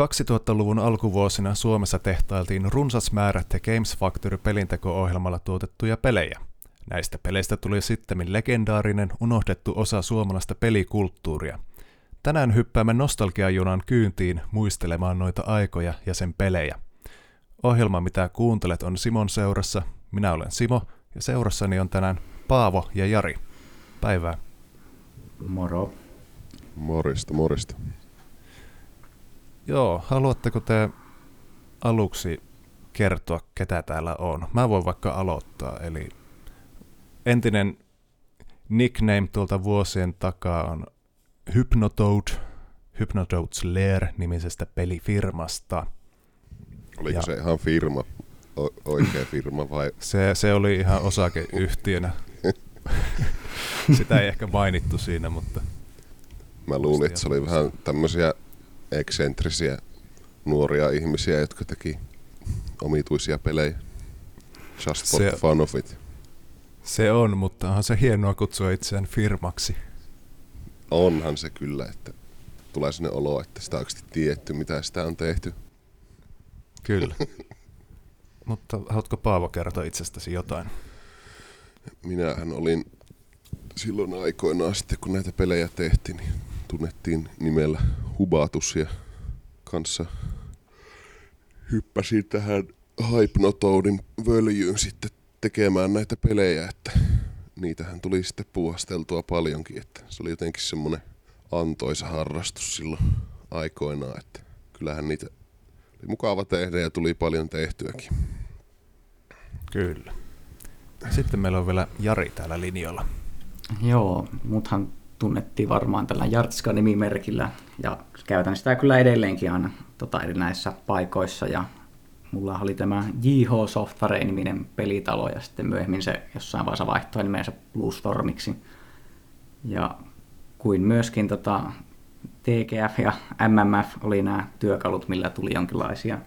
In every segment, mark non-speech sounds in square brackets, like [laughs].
2000-luvun alkuvuosina Suomessa tehtailtiin runsas määrä The Games Factory pelinteko-ohjelmalla tuotettuja pelejä. Näistä peleistä tuli sitten legendaarinen, unohdettu osa suomalaista pelikulttuuria. Tänään hyppäämme nostalgiajunan kyyntiin muistelemaan noita aikoja ja sen pelejä. Ohjelma, mitä kuuntelet, on Simon seurassa. Minä olen Simo ja seurassani on tänään Paavo ja Jari. Päivää. Moro. Morista, morista. Joo, haluatteko te aluksi kertoa, ketä täällä on? Mä voin vaikka aloittaa, eli entinen nickname tuolta vuosien takaa on Hypnotoad, Hypnotoad's Lair nimisestä pelifirmasta. Oliko ja se ihan firma, o- oikea firma vai? Se, se oli ihan osakeyhtiönä. [laughs] Sitä ei ehkä mainittu siinä, mutta... Mä luulin, että se oli vähän tämmöisiä eksentrisiä nuoria ihmisiä, jotka teki omituisia pelejä. Just for se, the fun of it. Se on, mutta onhan se hienoa kutsua itseään firmaksi. Onhan se kyllä, että tulee sinne olo, että sitä on oikeasti tietty, mitä sitä on tehty. Kyllä. [laughs] mutta haluatko Paavo kertoa itsestäsi jotain? Minähän olin silloin aikoinaan sitten, kun näitä pelejä tehtiin, niin tunnettiin nimellä Hubatus ja kanssa hyppäsin tähän Hypnotoadin völjyyn sitten tekemään näitä pelejä, että niitähän tuli sitten puhasteltua paljonkin, että se oli jotenkin semmoinen antoisa harrastus silloin aikoinaan, että kyllähän niitä oli mukava tehdä ja tuli paljon tehtyäkin. Kyllä. Sitten meillä on vielä Jari täällä linjalla. Joo, muthan tunnettiin varmaan tällä Jartska-nimimerkillä ja käytän sitä kyllä edelleenkin aina tota, näissä paikoissa ja mulla oli tämä JH Software-niminen pelitalo ja sitten myöhemmin se jossain vaiheessa vaihtoi nimensä Stormiksi. Ja kuin myöskin tota, TGF ja MMF oli nämä työkalut, millä tuli jonkinlaisia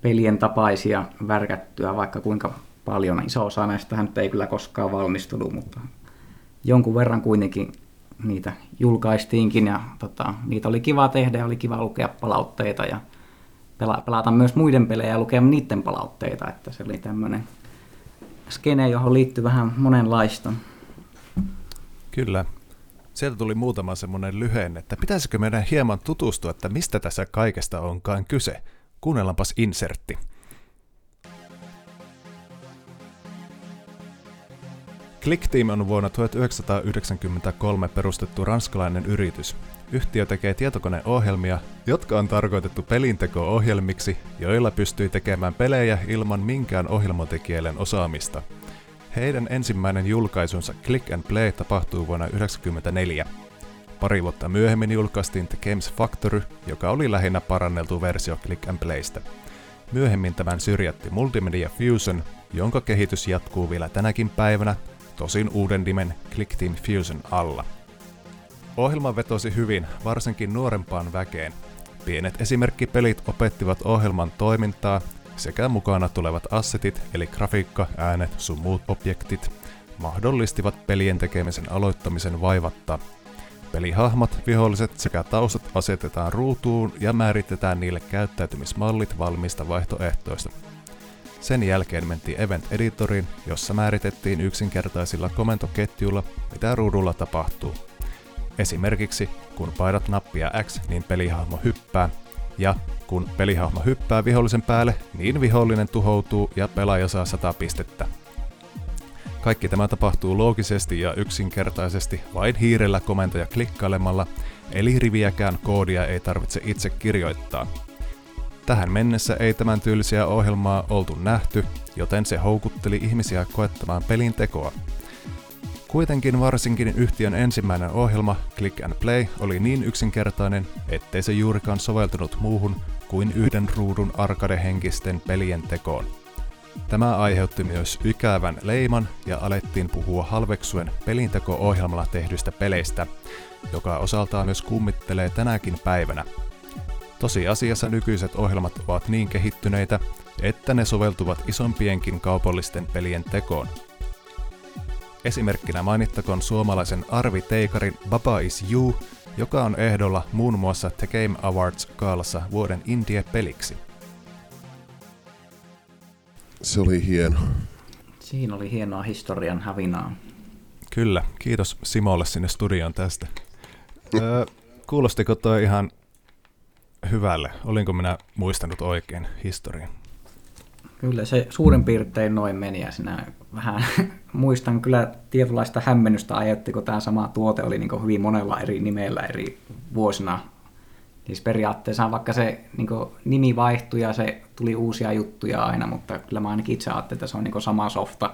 pelien tapaisia värkättyä, vaikka kuinka paljon. Iso osa näistä nyt ei kyllä koskaan valmistunut, mutta jonkun verran kuitenkin niitä julkaistiinkin ja tota, niitä oli kiva tehdä ja oli kiva lukea palautteita ja pela- pelata myös muiden pelejä ja lukea niiden palautteita, että se oli tämmöinen skene, johon liittyy vähän monenlaista. Kyllä. Sieltä tuli muutama semmoinen lyhenne, että pitäisikö meidän hieman tutustua, että mistä tässä kaikesta onkaan kyse. Kuunnellaanpas insertti. ClickTeam on vuonna 1993 perustettu ranskalainen yritys. Yhtiö tekee tietokoneohjelmia, jotka on tarkoitettu pelinteko-ohjelmiksi, joilla pystyy tekemään pelejä ilman minkään ohjelmointikielen osaamista. Heidän ensimmäinen julkaisunsa Click and Play tapahtui vuonna 1994. Pari vuotta myöhemmin julkaistiin The Games Factory, joka oli lähinnä paranneltu versio Click and Playstä. Myöhemmin tämän syrjätti Multimedia Fusion, jonka kehitys jatkuu vielä tänäkin päivänä tosin uuden nimen Team Fusion alla. Ohjelma vetosi hyvin, varsinkin nuorempaan väkeen. Pienet esimerkkipelit opettivat ohjelman toimintaa sekä mukana tulevat assetit eli grafiikka, äänet sun muut objektit mahdollistivat pelien tekemisen aloittamisen vaivatta. Pelihahmot, viholliset sekä taustat asetetaan ruutuun ja määritetään niille käyttäytymismallit valmista vaihtoehtoista. Sen jälkeen mentiin Event Editoriin, jossa määritettiin yksinkertaisilla komentoketjuilla, mitä ruudulla tapahtuu. Esimerkiksi, kun painat nappia X, niin pelihahmo hyppää, ja kun pelihahmo hyppää vihollisen päälle, niin vihollinen tuhoutuu ja pelaaja saa 100 pistettä. Kaikki tämä tapahtuu loogisesti ja yksinkertaisesti vain hiirellä komentoja klikkailemalla, eli riviäkään koodia ei tarvitse itse kirjoittaa – Tähän mennessä ei tämän tyylisiä ohjelmaa oltu nähty, joten se houkutteli ihmisiä koettamaan pelin tekoa. Kuitenkin varsinkin yhtiön ensimmäinen ohjelma, Click and Play, oli niin yksinkertainen, ettei se juurikaan soveltunut muuhun kuin yhden ruudun arkadehenkisten pelien tekoon. Tämä aiheutti myös ikävän leiman ja alettiin puhua halveksuen pelinteko-ohjelmalla tehdyistä peleistä, joka osaltaan myös kummittelee tänäkin päivänä – Tosiasiassa nykyiset ohjelmat ovat niin kehittyneitä, että ne soveltuvat isompienkin kaupallisten pelien tekoon. Esimerkkinä mainittakoon suomalaisen Arvi Teikarin Baba is You, joka on ehdolla muun muassa The Game Awards-kaalassa vuoden Indie-peliksi. Se oli hieno. Siinä oli hienoa historian hävinaa. Kyllä, kiitos Simolle sinne studioon tästä. Öö, kuulostiko toi ihan hyvälle? Olinko minä muistanut oikein historian? Kyllä se suurin piirtein noin meni ja sinä vähän [laughs] muistan kyllä tietynlaista hämmennystä ajatti, kun tämä sama tuote oli niin hyvin monella eri nimellä eri vuosina. Siis periaatteessa vaikka se niin nimi vaihtui ja se tuli uusia juttuja aina, mutta kyllä mä ainakin itse ajattelin, että se on niin sama softa,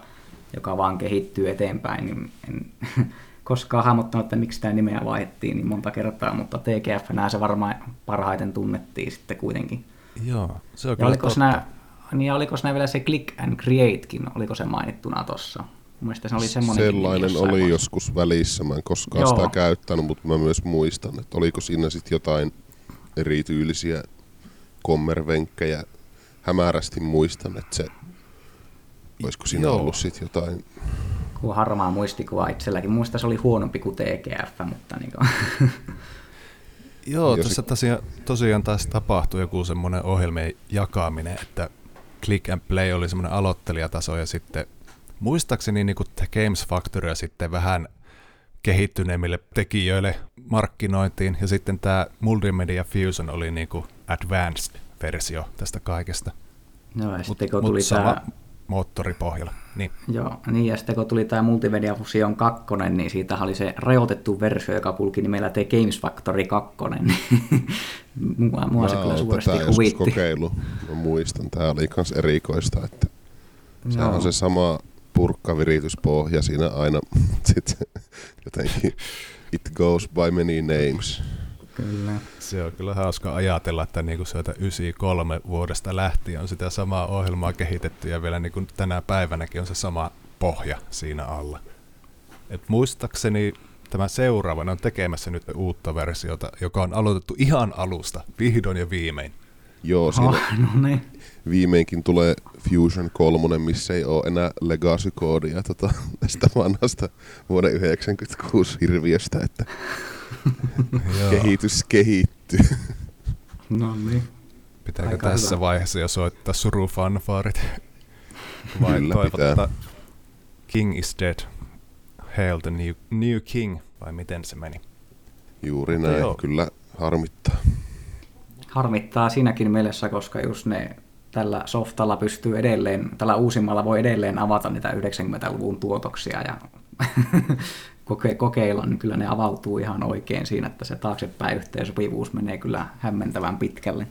joka vaan kehittyy eteenpäin, niin en [laughs] koskaan hahmottanut, että miksi tämä nimeä vaihdettiin niin monta kertaa, mutta TGF se varmaan parhaiten tunnettiin sitten kuitenkin. Joo, se on ja kyllä oliko totta. Sinä, niin oliko siinä vielä se Click and Createkin, oliko se mainittuna tuossa? Mielestäni se oli semmoinen Sellainen oli joskus välissä, mä en koskaan Joo. sitä käyttänyt, mutta mä myös muistan, että oliko siinä sitten jotain erityylisiä kommervenkkejä. Hämärästi muistan, että se, olisiko siinä Joo. ollut sitten jotain, Kun harmaa muistikuva itselläkin. Muista se oli huonompi kuin TGF, mutta niin kuin, [laughs] Joo, tässä se- tosiaan, tosiaan taas tapahtui joku semmoinen ohjelmien jakaminen, että Click and Play oli semmoinen aloittelijataso ja sitten muistaakseni niin kuin Games Factory sitten vähän kehittyneemmille tekijöille markkinointiin ja sitten tämä Multimedia Fusion oli niin kuin advanced-versio tästä kaikesta. no, ja Mut- sitten kun mut tuli sama tämä moottoripohjalla. Niin. Joo, niin ja sitten kun tuli tämä Multimedia Fusion 2, niin siitä oli se rajoitettu versio, joka kulki nimellä The Games Factory 2, niin [laughs] mua, mua se Mä kyllä suuresti tätä huvitti. kokeilu. Mä muistan, tää oli kans erikoista, että sehän Joo. on se sama purkkavirityspohja siinä aina [laughs] sit jotenkin it goes by many names. Kyllä. Se on kyllä hauska ajatella, että niin kuin sieltä 93 vuodesta lähtien on sitä samaa ohjelmaa kehitetty ja vielä niin kuin tänä päivänäkin on se sama pohja siinä alla. Et muistaakseni tämä seuraava on tekemässä nyt uutta versiota, joka on aloitettu ihan alusta, vihdoin ja viimein. Joo, siinä Oh, no niin. viimeinkin tulee Fusion 3, missä ei ole enää legacy-koodia tota, [laughs] tästä vanhasta vuoden 96 hirviöstä, että. Kehitys kehittyy. No niin. Pitääkö Aika tässä hyvä. vaiheessa jo soittaa surufanfaarit? Vai Kyllä toivottaa pitää. King is dead, hail the new, new king, vai miten se meni? Juuri Mutta näin, joo. kyllä harmittaa. Harmittaa siinäkin mielessä, koska just ne tällä softalla pystyy edelleen, tällä uusimmalla voi edelleen avata niitä 90-luvun tuotoksia ja [laughs] koke- kokeilla, niin kyllä ne avautuu ihan oikein siinä, että se taaksepäin yhteensopivuus menee kyllä hämmentävän pitkälle.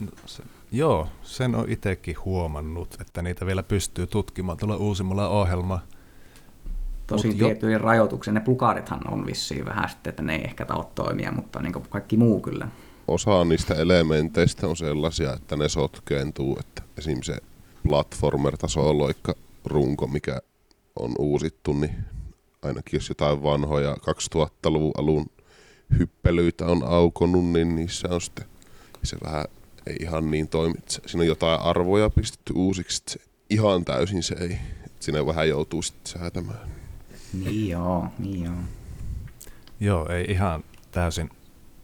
No, se, joo, sen on itsekin huomannut, että niitä vielä pystyy tutkimaan tuolla uusimmalla ohjelmalla. Tosin Mut jo- tiettyjen rajoituksen, ne plukarithan on vissiin vähän sitten, että ne ei ehkä taho toimia, mutta niin kaikki muu kyllä. Osa niistä elementeistä on sellaisia, että ne sotkeentuu, että esim. se platformer-taso loikka runko, mikä on uusittu, niin ainakin jos jotain vanhoja 2000-luvun alun hyppelyitä on aukonut, niin niissä on sitten se vähän ei ihan niin toimi. Siinä on jotain arvoja pistetty uusiksi, että se ihan täysin se ei. että Siinä vähän joutuu sitten säätämään. Niin joo, niin joo. Joo, ei ihan täysin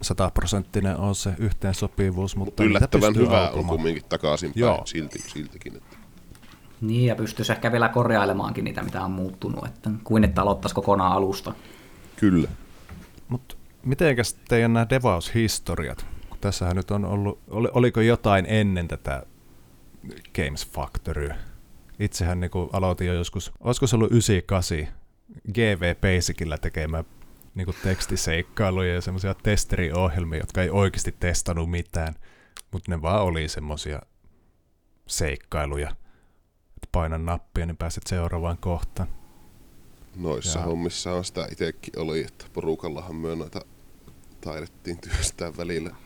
sataprosenttinen ole se yhteensopivuus, mutta yllättävän pystyy hyvä on kumminkin takaisinpäin silti, siltikin. Että Niin, ja pystyisi ehkä vielä korjailemaankin niitä, mitä on muuttunut, että kuin että aloittaisi kokonaan alusta. kyllä. Mutta mitenkäs teidän nämä devaushistoriat? Tässähän nyt on ollut, oli, oliko jotain ennen tätä Games Factory? Itsehän niin aloitin jo joskus, olisiko se ollut 98 GV Basicillä tekemään niin tekstiseikkailuja ja semmoisia testeriohjelmia, jotka ei oikeasti testannut mitään, mutta ne vaan oli semmoisia seikkailuja, että painan nappia, niin pääset seuraavaan kohtaan. Noissa Jaa. hommissa on sitä itsekin oli, että porukallahan myö noita taidettiin työstää välillä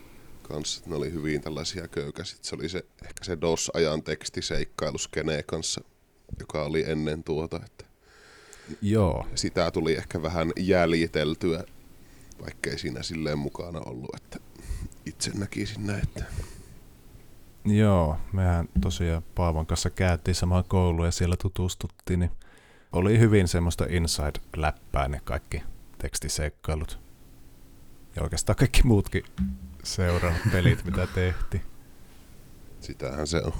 kanssa. Ne oli hyvin tällaisia köykäisit. Se oli se, ehkä se DOS-ajan tekstiseikkailuskene kanssa, joka oli ennen tuota. Että Joo, sitä tuli ehkä vähän jäljiteltyä, vaikkei siinä silleen mukana ollut, että itse näkisin näin, että Joo, mehän tosiaan Paavan kanssa käytiin samaan kouluun ja siellä tutustuttiin, niin oli hyvin semmoista inside-läppää ne kaikki tekstiseikkailut. Ja oikeastaan kaikki muutkin seuraavat pelit, mitä tehtiin. Sitähän se on.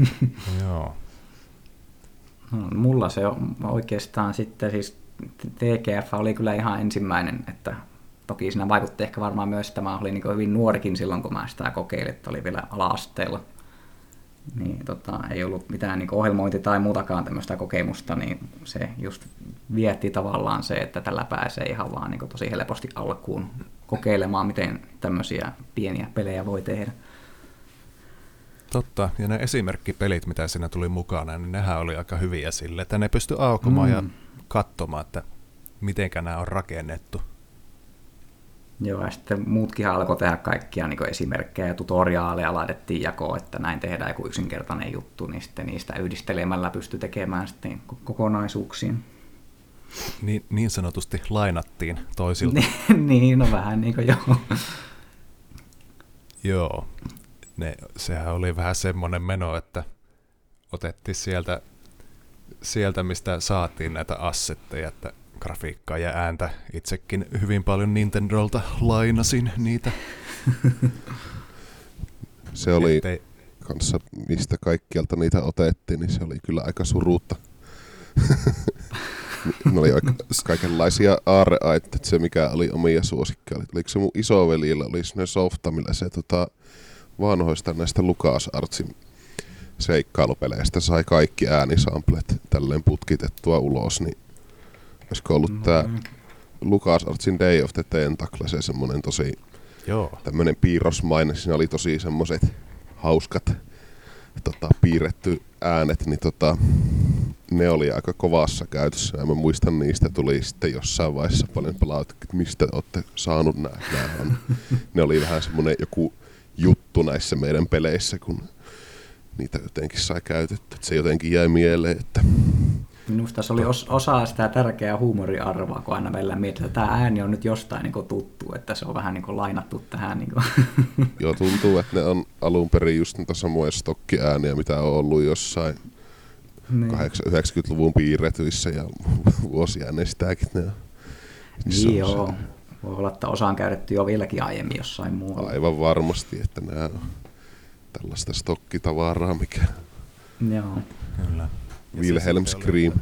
[laughs] Joo. No, mulla se on oikeastaan sitten siis TGF oli kyllä ihan ensimmäinen, että toki siinä vaikutti ehkä varmaan myös, että mä olin niin hyvin nuorikin silloin, kun mä sitä kokeilin, että oli vielä ala-asteella. Niin tota, ei ollut mitään niin ohjelmointi- tai muutakaan tämmöistä kokemusta, niin se just vietti tavallaan se, että tällä pääsee ihan vaan niin tosi helposti alkuun kokeilemaan, miten tämmöisiä pieniä pelejä voi tehdä. Totta, ja ne esimerkkipelit, mitä siinä tuli mukana, niin nehän oli aika hyviä sille, että ne pystyi aukomaan mm. ja katsomaan, että miten nämä on rakennettu. Joo, ja sitten muutkin alkoi tehdä kaikkia niin esimerkkejä ja tutoriaaleja laitettiin jakoon, että näin tehdään joku yksinkertainen juttu, niin sitten niistä yhdistelemällä pystyi tekemään sitten kokonaisuuksiin. Niin, niin sanotusti lainattiin toisilta. [laughs] niin, no vähän niin kuin joo. joo, ne, sehän oli vähän semmoinen meno, että otettiin sieltä, sieltä, mistä saatiin näitä assetteja, että grafiikkaa ja ääntä. Itsekin hyvin paljon Nintendolta lainasin niitä. [laughs] se oli Ettei... kanssa, mistä kaikkialta niitä otettiin, niin se oli kyllä aika suruutta. [laughs] ne oli aika kaikenlaisia aarreaita, että se mikä oli omia suosikkeja. Oliko se mun isoveljillä, oli se softa, millä se tota, vanhoista näistä Lucas Artsin seikkailupeleistä sai kaikki äänisamplet tälleen putkitettua ulos, niin olisiko ollut no, tämä Lucas Artsin Day of the Tentacle, se semmoinen tosi Joo. tämmöinen piirrosmainen, siinä oli tosi semmoiset hauskat tota, piirretty äänet, niin tota, ne oli aika kovassa käytössä ja mä muistan niistä tuli sitten jossain vaiheessa paljon palautetta, että mistä olette saanut nämä. [laughs] Ne oli vähän semmoinen joku juttu näissä meidän peleissä, kun niitä jotenkin sai käytetty. Se jotenkin jäi mieleen, että Minusta se oli os, osa sitä tärkeää huumoriarvoa, kun aina välillä mietin, että tämä ääni on nyt jostain niin tuttu, että se on vähän niin lainattu tähän. Niin [laughs] Joo, tuntuu, että ne on alun perin just niitä samoja stokkiääniä, mitä on ollut jossain niin. 90-luvun piirretyissä ja [laughs] vuosia ennen sitäkin. Ne on. Niin joo. Se. Voi olla, että osa on käytetty jo vieläkin aiemmin jossain muualla. Aivan varmasti, että nämä on tällaista stokkitavaraa, mikä... Joo. Kyllä. Wilhelm Scream.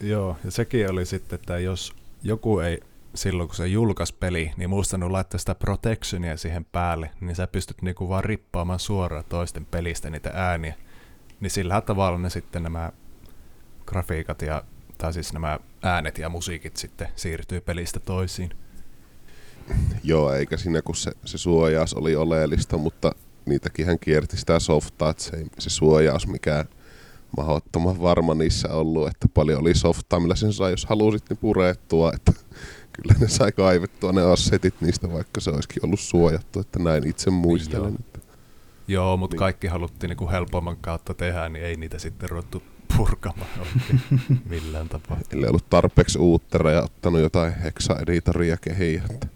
Joo, ja sekin oli sitten, että jos joku ei silloin kun se julkaisi peli, niin muistanut laittaa sitä protectionia siihen päälle, niin sä pystyt niinku vaan rippaamaan suoraan toisten pelistä niitä ääniä. Niin sillä tavalla ne sitten nämä grafiikat ja, tai siis nämä äänet ja musiikit sitten siirtyy pelistä toisiin. Joo, eikä siinä kun se, se suojaus oli oleellista, mutta niitäkin hän kierti sitä softaa, että se, se suojaus mikään mahdottoman varma niissä ollut, että paljon oli softaa, millä sen sai, jos halusit, niin purettua, että [laughs] kyllä ne sai kaivettua ne assetit niistä, vaikka se olisikin ollut suojattu, että näin itse muistelen. Joo, että. Joo mutta niin. kaikki haluttiin niin kuin helpomman kautta tehdä, niin ei niitä sitten ruvettu purkamaan [laughs] millään tapaa. Eli ollut tarpeeksi uuttera ja ottanut jotain heksa-editoria kehiin, että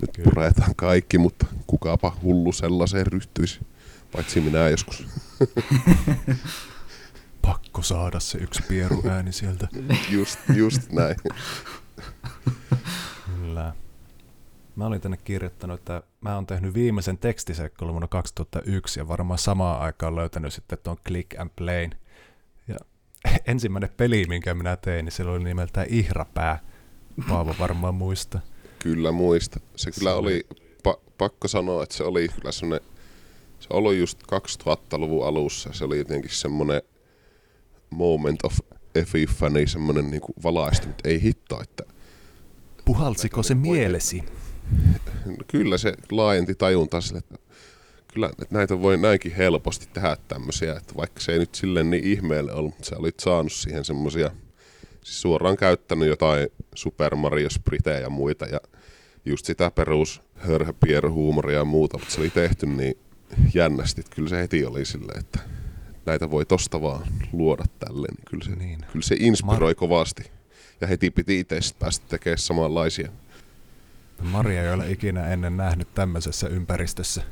nyt Kyllä. puretaan kaikki, mutta kukapa hullu sellaiseen ryhtyisi, paitsi minä joskus. [laughs] pakko saada se yksi pieru ääni sieltä. [laughs] just, just näin. [laughs] Kyllä. Mä olin tänne kirjoittanut, että mä oon tehnyt viimeisen tekstiseikkailun vuonna 2001 ja varmaan samaan aikaan löytänyt sitten tuon Click and Play. Ja [laughs] ensimmäinen peli, minkä minä tein, niin se oli nimeltään Ihräpää. Paavo varmaan muista. Kyllä muista. Se kyllä se oli, pa- pakko sanoa, että se oli kyllä semmoinen, se oli just 2000-luvun alussa. Se oli jotenkin semmoinen moment of epiphany, semmoinen niin valaistu, mutta ei hitto, että... Puhalsiko se mielesi? [laughs] Kyllä se laajenti tajuntaa sille, että kyllä että näitä voi näinkin helposti tehdä tämmöisiä, että vaikka se ei nyt silleen niin ihmeelle ollut, mutta sä olit saanut siihen semmoisia, siis suoraan käyttänyt jotain Super Mario Spritejä ja muita ja just sitä perus hörhöpierhuumoria ja muuta, mutta se oli tehty niin jännästi, että kyllä se heti oli silleen, että näitä voi tosta vaan luoda tälle, niin kyllä se, niin. Kyllä se inspiroi Mar- kovasti. Ja heti piti itse päästä tekemään samanlaisia. Maria ei ole ikinä ennen nähnyt tämmöisessä ympäristössä,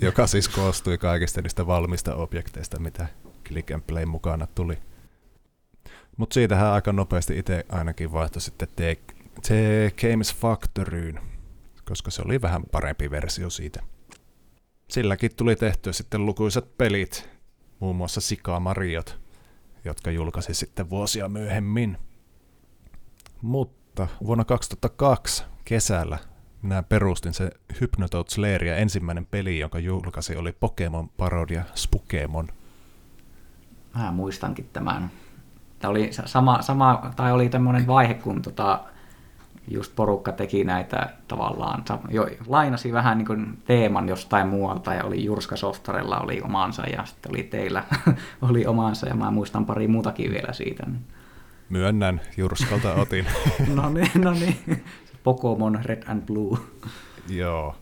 joka siis koostui kaikista niistä valmista objekteista, mitä Click and Play mukana tuli. Mutta siitähän aika nopeasti itse ainakin vaihtoi sitten se Games Factoryin, koska se oli vähän parempi versio siitä. Silläkin tuli tehtyä sitten lukuisat pelit, muun muassa Sika Mariot, jotka julkaisi sitten vuosia myöhemmin. Mutta vuonna 2002 kesällä minä perustin se Hypnotoad Slayer ja ensimmäinen peli, jonka julkaisi, oli Pokemon-parodia Spukemon. Mä muistankin tämän. Tämä oli sama, sama tai oli tämmöinen vaihe, kun tota, just porukka teki näitä tavallaan, jo, lainasi vähän niin kuin teeman jostain muualta ja oli Jurska Softarella oli omansa ja sitten oli teillä [laughs] oli omansa ja mä muistan pari muutakin vielä siitä. Niin. Myönnän, Jurskalta otin. [laughs] no niin, no niin. Pokemon Red and Blue. Joo.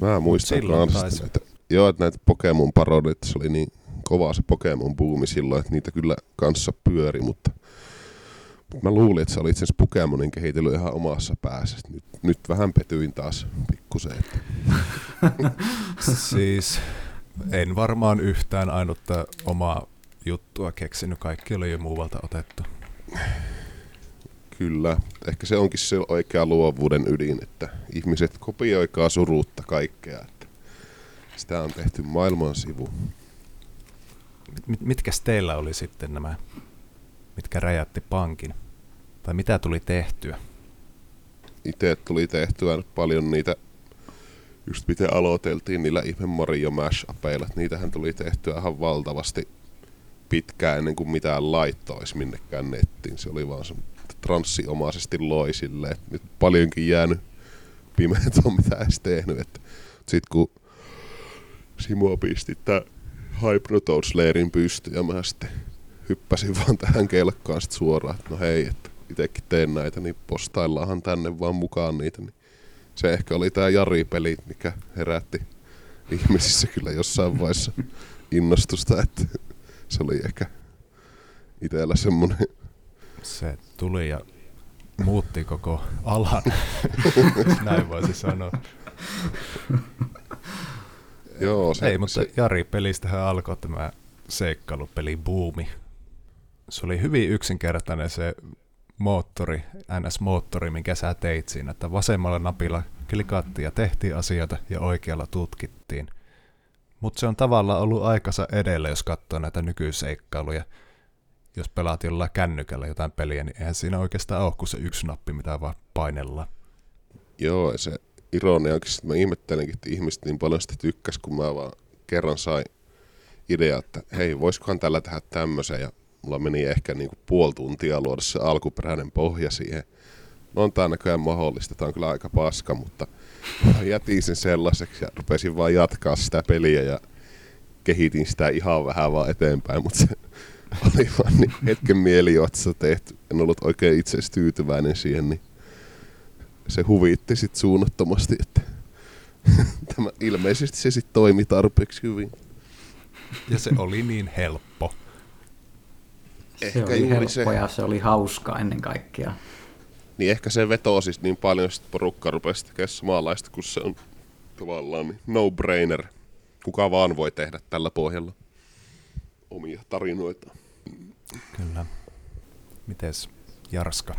Mä muistan kanssa, että, joo, että näitä Pokemon parodit, se oli niin kova se Pokemon buumi silloin, että niitä kyllä kanssa pyöri, mutta Mä luulin, että se oli itse asiassa Pokemonin kehitellyt ihan omassa päässä. Nyt, nyt vähän petyin taas pikkusen. Että. [laughs] siis en varmaan yhtään ainutta omaa juttua keksinyt. Kaikki oli jo muualta otettu. Kyllä. Ehkä se onkin se oikea luovuuden ydin, että ihmiset kopioikaa suruutta kaikkea. Että sitä on tehty maailman sivu. Mit, mitkäs teillä oli sitten nämä mitkä räjäytti pankin? Tai mitä tuli tehtyä? Itse tuli tehtyä paljon niitä, just miten aloiteltiin niillä ihme Mario Mash-apeilla. Niitähän tuli tehtyä ihan valtavasti pitkään ennen kuin mitään laittoisi minnekään nettiin. Se oli vaan se transsiomaisesti loi silleen. Nyt paljonkin jäänyt pimeät on mitä edes tehnyt. Sitten kun Simo pisti tää Hypnotoad Slayerin pystyyn ja mä sitten hyppäsin vaan tähän kelkkaan sit suoraan, että no hei, että itsekin teen näitä, niin postaillaanhan tänne vaan mukaan niitä. Niin se ehkä oli tämä Jari-peli, mikä herätti ihmisissä kyllä jossain vaiheessa innostusta, että se oli ehkä itsellä semmoinen. Se tuli ja muutti koko alan, [laughs] näin voisi sanoa. Joo, se, Ei, mutta se... Jari-pelistähän alkoi tämä seikkailupeli buumi se oli hyvin yksinkertainen se moottori, NS-moottori, minkä sä teit siinä, että vasemmalla napilla klikattiin ja tehtiin asioita ja oikealla tutkittiin. Mutta se on tavallaan ollut aikansa edellä, jos katsoo näitä nykyseikkailuja. Jos pelaat jollain kännykällä jotain peliä, niin eihän siinä oikeastaan ole kuin se yksi nappi, mitä vaan painellaan. Joo, se ironia onkin, että mä ihmettelenkin, että ihmiset niin paljon sitä tykkäs, kun mä vaan kerran sain idea, että hei, voisikohan tällä tehdä tämmöisen, ja mulla meni ehkä niin kuin puoli tuntia luoda se alkuperäinen pohja siihen. No on tämä näköjään mahdollista, tämä on kyllä aika paska, mutta jätin sen sellaiseksi ja rupesin vaan jatkaa sitä peliä ja kehitin sitä ihan vähän vaan eteenpäin, mutta se [laughs] oli vaan niin hetken mielijohtsa tehty. En ollut oikein itse tyytyväinen siihen, niin se huvitti sitten suunnattomasti, että [laughs] tämä, ilmeisesti se sitten toimi tarpeeksi hyvin. Ja se oli niin helppo. Ehkä se oli helppo se... ja se oli hauska ennen kaikkea. Niin ehkä se vetoo siis niin paljon, että porukka rupesi tekemään samanlaista, kun se on tavallaan niin no-brainer. Kuka vaan voi tehdä tällä pohjalla omia tarinoita. Kyllä. Mites Jarska?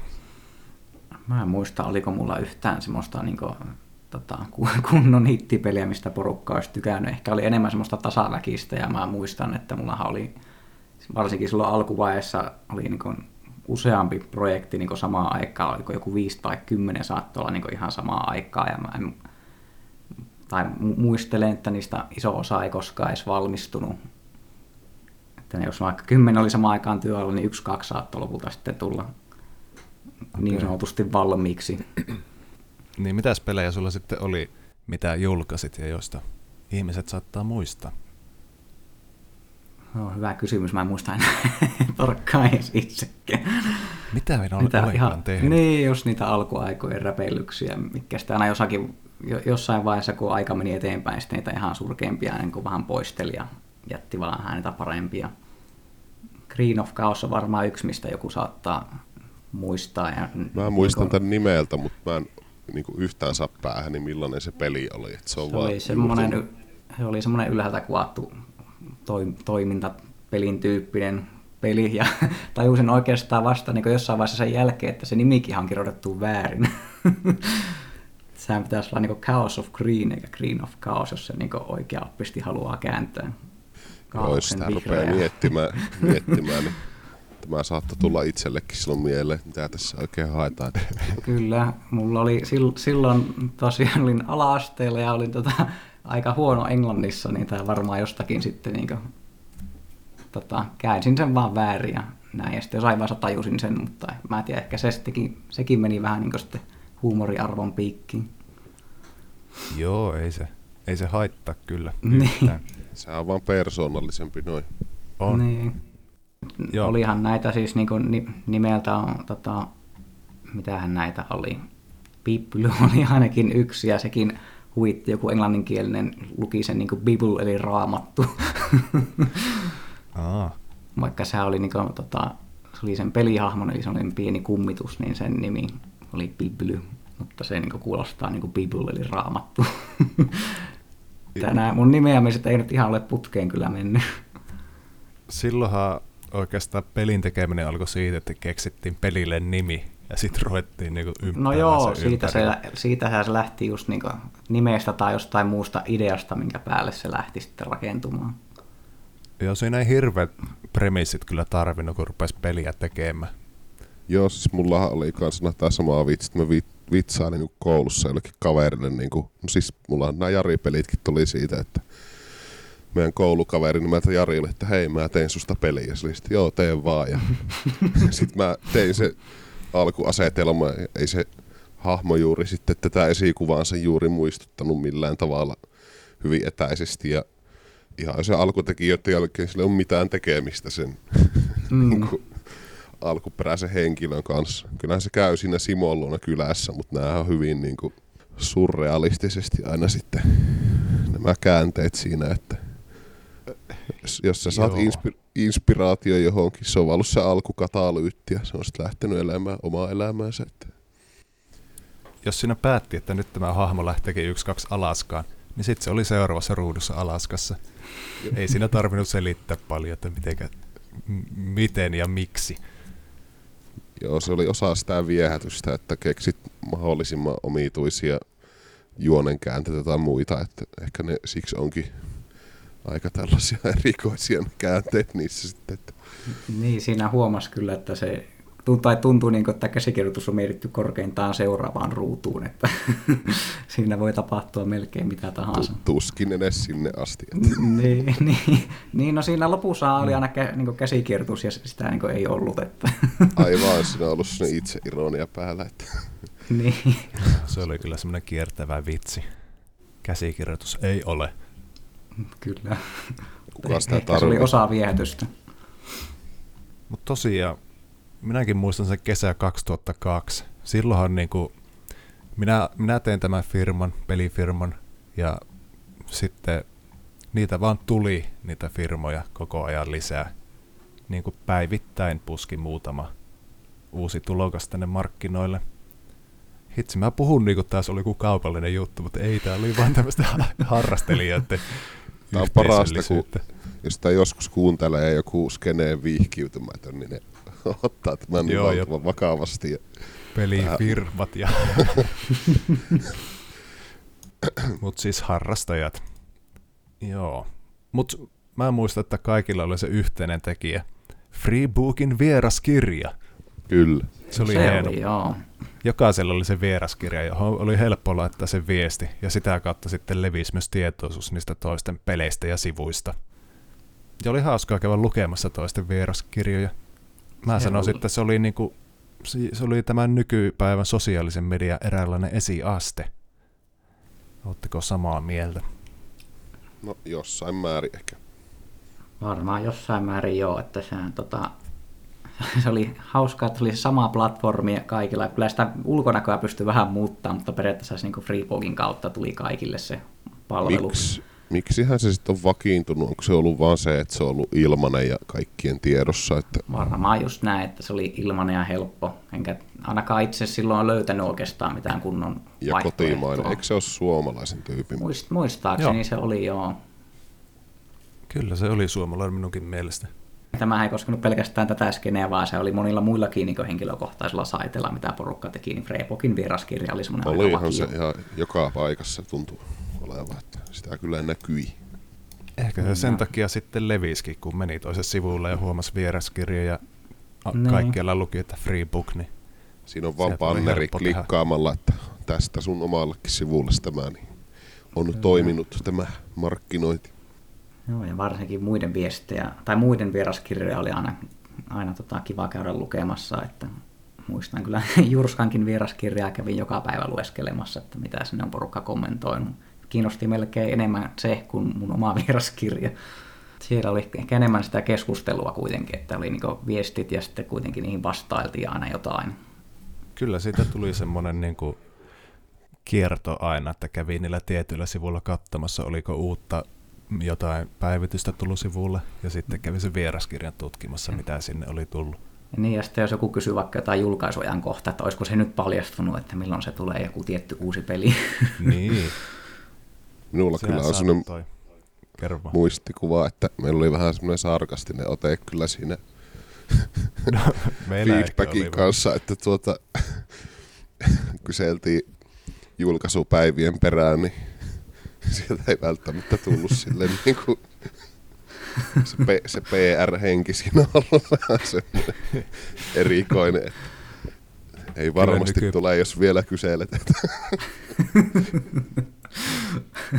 Mä en muista, oliko mulla yhtään semmoista niin kuin, tota, [laughs] kunnon hittipeliä, mistä porukka olisi tykännyt. Ehkä oli enemmän semmoista tasaväkistä ja mä muistan, että mulla oli varsinkin silloin alkuvaiheessa oli niin kuin useampi projekti niin samaan aikaan, oliko joku viisi tai kymmenen saattoi olla niin ihan samaa aikaa, ja mä en, tai muistelen, että niistä iso osa ei koskaan edes valmistunut. Että jos vaikka kymmenen oli samaan aikaan työllä, niin yksi, kaksi saattoi lopulta sitten tulla okay. niin sanotusti valmiiksi. niin mitäs pelejä sulla sitten oli, mitä julkaisit ja joista ihmiset saattaa muistaa? No, hyvä kysymys. Mä en muista enää [laughs] tarkkaan edes itsekään. Mitä minä olen Mitä ihan, tehnyt? Niin, jos niitä alkuaikojen räpeilyksiä, mitkä sitten aina jossakin, jossain vaiheessa, kun aika meni eteenpäin, sitten niitä ihan surkeimpia niin kuin vähän poisteli ja jätti vaan niitä parempia. Green of Chaos on varmaan yksi, mistä joku saattaa muistaa. Ja, mä muistan niin kuin, tämän nimeltä, mutta mä en niin kuin yhtään saa päähän, niin millainen se peli oli. Että se, on se, oli semmoinen, se oli semmoinen ylhäältä kuvattu toi, toiminta pelin tyyppinen peli ja [laughs] tajusin oikeastaan vasta niin jossain vaiheessa sen jälkeen, että se nimikin on kirjoitettu väärin. [laughs] Sehän pitäisi olla niin Chaos of Green eikä Green of Chaos, jos se niin oikea oppisti haluaa kääntää. Joo, sitä rupeaa miettimään, [laughs] miettimään niin tämä saattoi tulla itsellekin silloin mieleen, mitä tässä oikein haetaan. Kyllä, mulla oli silloin tosiaan olin ala-asteella ja olin tota, aika huono englannissa, niin tämä varmaan jostakin sitten niin kuin, tota, käänsin sen vaan väärin ja näin. Ja sitten jossain vaiheessa tajusin sen, mutta mä en tiedä, ehkä se sittenkin, sekin meni vähän niin kuin sitten huumoriarvon piikkiin. Joo, ei se, ei se haittaa kyllä. [laughs] Niin. Se on vaan persoonallisempi noin. On. Niin. Joo. Olihan näitä siis niin kuin nimeltä on, tota, mitähän näitä oli. Bible oli ainakin yksi ja sekin huitti joku englanninkielinen, luki sen niin kuin Bible eli raamattu. Aa. Vaikka se oli, niin kuin, tota, se oli sen pelihahmon, eli se oli pieni kummitus, niin sen nimi oli Bible, mutta se niin kuin, kuulostaa niin kuin Bible eli raamattu. Tänään mun nimeämiset ei nyt ihan ole putkeen kyllä mennyt. Silloinhan oikeastaan pelin tekeminen alkoi siitä, että keksittiin pelille nimi ja sitten ruvettiin niinku No joo, se siitä se, siitähän se lähti just niinku nimestä tai jostain muusta ideasta, minkä päälle se lähti sitten rakentumaan. Joo, siinä ei hirveät premissit kyllä tarvinnut, kun rupesi peliä tekemään. Joo, siis mulla oli kanssa tämä sama vitsi, että mä vitsailin niin koulussa jollekin kaverille. Niin kuin, no siis mulla nämä Jari-pelitkin tuli siitä, että meidän koulukaveri nimeltä Jarille, että hei mä tein susta peliä. Ja se sitten, joo teen vaan. Ja [laughs] sitten mä tein se alkuasetelma. Ei se hahmo juuri sitten tätä esikuvaansa juuri muistuttanut millään tavalla hyvin etäisesti. Ja ihan se alkutekijöiden jälkeen sillä ei ole mitään tekemistä sen [laughs] mm. Niinku alkuperäisen henkilön kanssa. Kyllähän se käy siinä Simon kylässä, mutta nämä on hyvin niin kuin surrealistisesti aina sitten nämä käänteet siinä, että jos sä saat inspi- inspiraatio johonkin, se on ollut se alkukatalyytti ja se on sitten lähtenyt elämään omaa elämäänsä. Että. Jos sinä päätti, että nyt tämä hahmo lähteekin yksi kaksi Alaskaan, niin sitten se oli seuraavassa ruudussa Alaskassa. Ei siinä tarvinnut selittää paljon, että mitenkä, m- miten ja miksi. Joo, se oli osa sitä viehätystä, että keksit mahdollisimman omituisia juonenkäänteitä tai muita, että ehkä ne siksi onkin aika tällaisia [laughs] erikoisia käänteet niissä sitten. Että. Niin, siinä huomasi kyllä, että se tai tuntuu niin kuin, että käsikirjoitus on mietitty korkeintaan seuraavaan ruutuun, että [laughs] siinä voi tapahtua melkein mitä tahansa. Tuskin edes sinne asti. Niin, [laughs] niin, niin, no siinä lopussa oli aina kä, niin käsikirjoitus ja sitä niin ei ollut. Että. Aivan, siinä on ollut itse ironia päällä. Että. niin. Se oli kyllä semmoinen kiertävä vitsi. Käsikirjoitus ei ole. [laughs] Kyllä. Kuka sitä Ehkä se oli osa viehätystä. Mutta tosiaan, minäkin muistan sen kesä 2002. Silloinhan niin kuin, minä, minä tein tämän firman, pelifirman, ja sitten niitä vaan tuli, niitä firmoja koko ajan lisää. Niin kuin päivittäin puski muutama uusi tulokas tänne markkinoille. Hitsi, mä puhun niin kuin taas oli joku kaupallinen juttu, mutta ei, tämä oli vaan tämmöistä [laughs] harrastelijoiden Tämä on parasta, kun jos sitä joskus kuuntelee joku skeneen viihkiytymätön, niin ne [laughs] ottaa tämän Joo, valtavan vakavasti. Ja pelifirmat ja... [laughs] Mut siis harrastajat. Joo. Mut mä muistan, että kaikilla oli se yhteinen tekijä. Freebookin vieraskirja. Kyllä. Se oli se hieno. Oli, joo. Jokaisella oli se vieraskirja, johon oli helppo laittaa se viesti, ja sitä kautta sitten levisi myös tietoisuus niistä toisten peleistä ja sivuista. Ja oli hauskaa käydä lukemassa toisten vieraskirjoja. Mä se sanoisin, että se oli, niinku, se oli tämän nykypäivän sosiaalisen median eräänlainen esiaste. Oletteko samaa mieltä? No jossain määrin ehkä. Varmaan jossain määrin joo, että sehän tota, [laughs] se oli hauskaa, että se oli sama platformi kaikilla. Kyllä sitä ulkonäköä pystyi vähän muuttaa, mutta periaatteessa se niin Freepogin kautta tuli kaikille se palvelu. Miks, miksihän se sitten on vakiintunut? Onko se ollut vaan se, että se on ollut ilmanen ja kaikkien tiedossa? Että... Varmaan just näin, että se oli ilmanen ja helppo. Enkä ainakaan itse silloin löytänyt oikeastaan mitään kunnon Ja kotimainen. Eikö se ole suomalaisen tyypin? Muist, muistaakseni joo. se oli joo. Kyllä se oli suomalainen minunkin mielestä. Tämä ei koskenut pelkästään tätä skeneä, vaan se oli monilla muillakin niin henkilökohtaisilla saitella, mitä porukka teki, niin Freepokin vieraskirja oli semmoinen Olihan se ihan joka paikassa tuntuu olevan, että sitä kyllä näkyi. Ehkä se sen takia sitten levisikin, kun meni toisen sivulle ja huomasi vieraskirja ja Niin. kaikkialla luki, että free book, niin Siinä on vaan oli banneri klikkaamalla, että tästä sun omallekin sivulle tämä niin on toiminut tämä markkinointi. Joo, ja varsinkin muiden viestejä, tai muiden vieraskirjoja oli aina, aina tota, kiva käydä lukemassa, että muistan kyllä [laughs] Jurskankin vieraskirjaa kävin joka päivä lueskelemassa, että mitä sinne on porukka kommentoinut. Kiinnosti melkein enemmän se kuin mun oma [laughs] vieraskirja. Siellä oli ehkä enemmän sitä keskustelua kuitenkin, että oli niinku viestit ja sitten kuitenkin niihin vastailtiin aina jotain. kyllä siitä tuli semmoinen niin kuin kierto aina, että kävi niillä tietyillä sivuilla katsomassa, oliko uutta jotain päivitystä tullut sivulle, ja sitten kävi sen vieraskirjan tutkimassa, mitä sinne oli tullut. Ja niin, ja sitten jos joku kysyy vaikka jotain julkaisuajan kohta, että olisiko se nyt paljastunut, että milloin se tulee joku tietty uusi peli. [laughs] Niin, Minulla sehän kyllä on sellainen saattoi. Kerro vaan. muistikuva, että meillä oli vähän semmoinen sarkastinen ote kyllä siinä [laughs] No, feedbackin kanssa, että tuota, [laughs] kyseltiin julkaisupäivien perään, niin [laughs] sieltä ei välttämättä tullut sille niin kuin, se, P, se PR-henki siinä on ollut vähän semmoinen erikoinen, että ei varmasti nyky- tule, jos vielä kyselet. Että [laughs]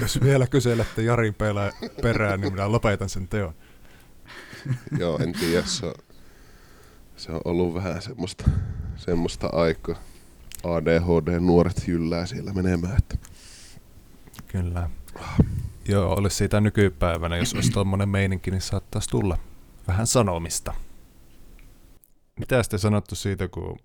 Jos vielä kyselette Jarin perään, niin minä lopetan sen teon. joo, en tiedä, se on, se on ollut vähän semmoista, semmoista aikaa. ADHD-nuoret jyllää siellä menemään, että Kyllä. Joo, olisi siitä nykypäivänä, jos olisi tuommoinen meininki, niin saattaisi tulla vähän sanomista. Mitä sitten sanottu siitä, kun...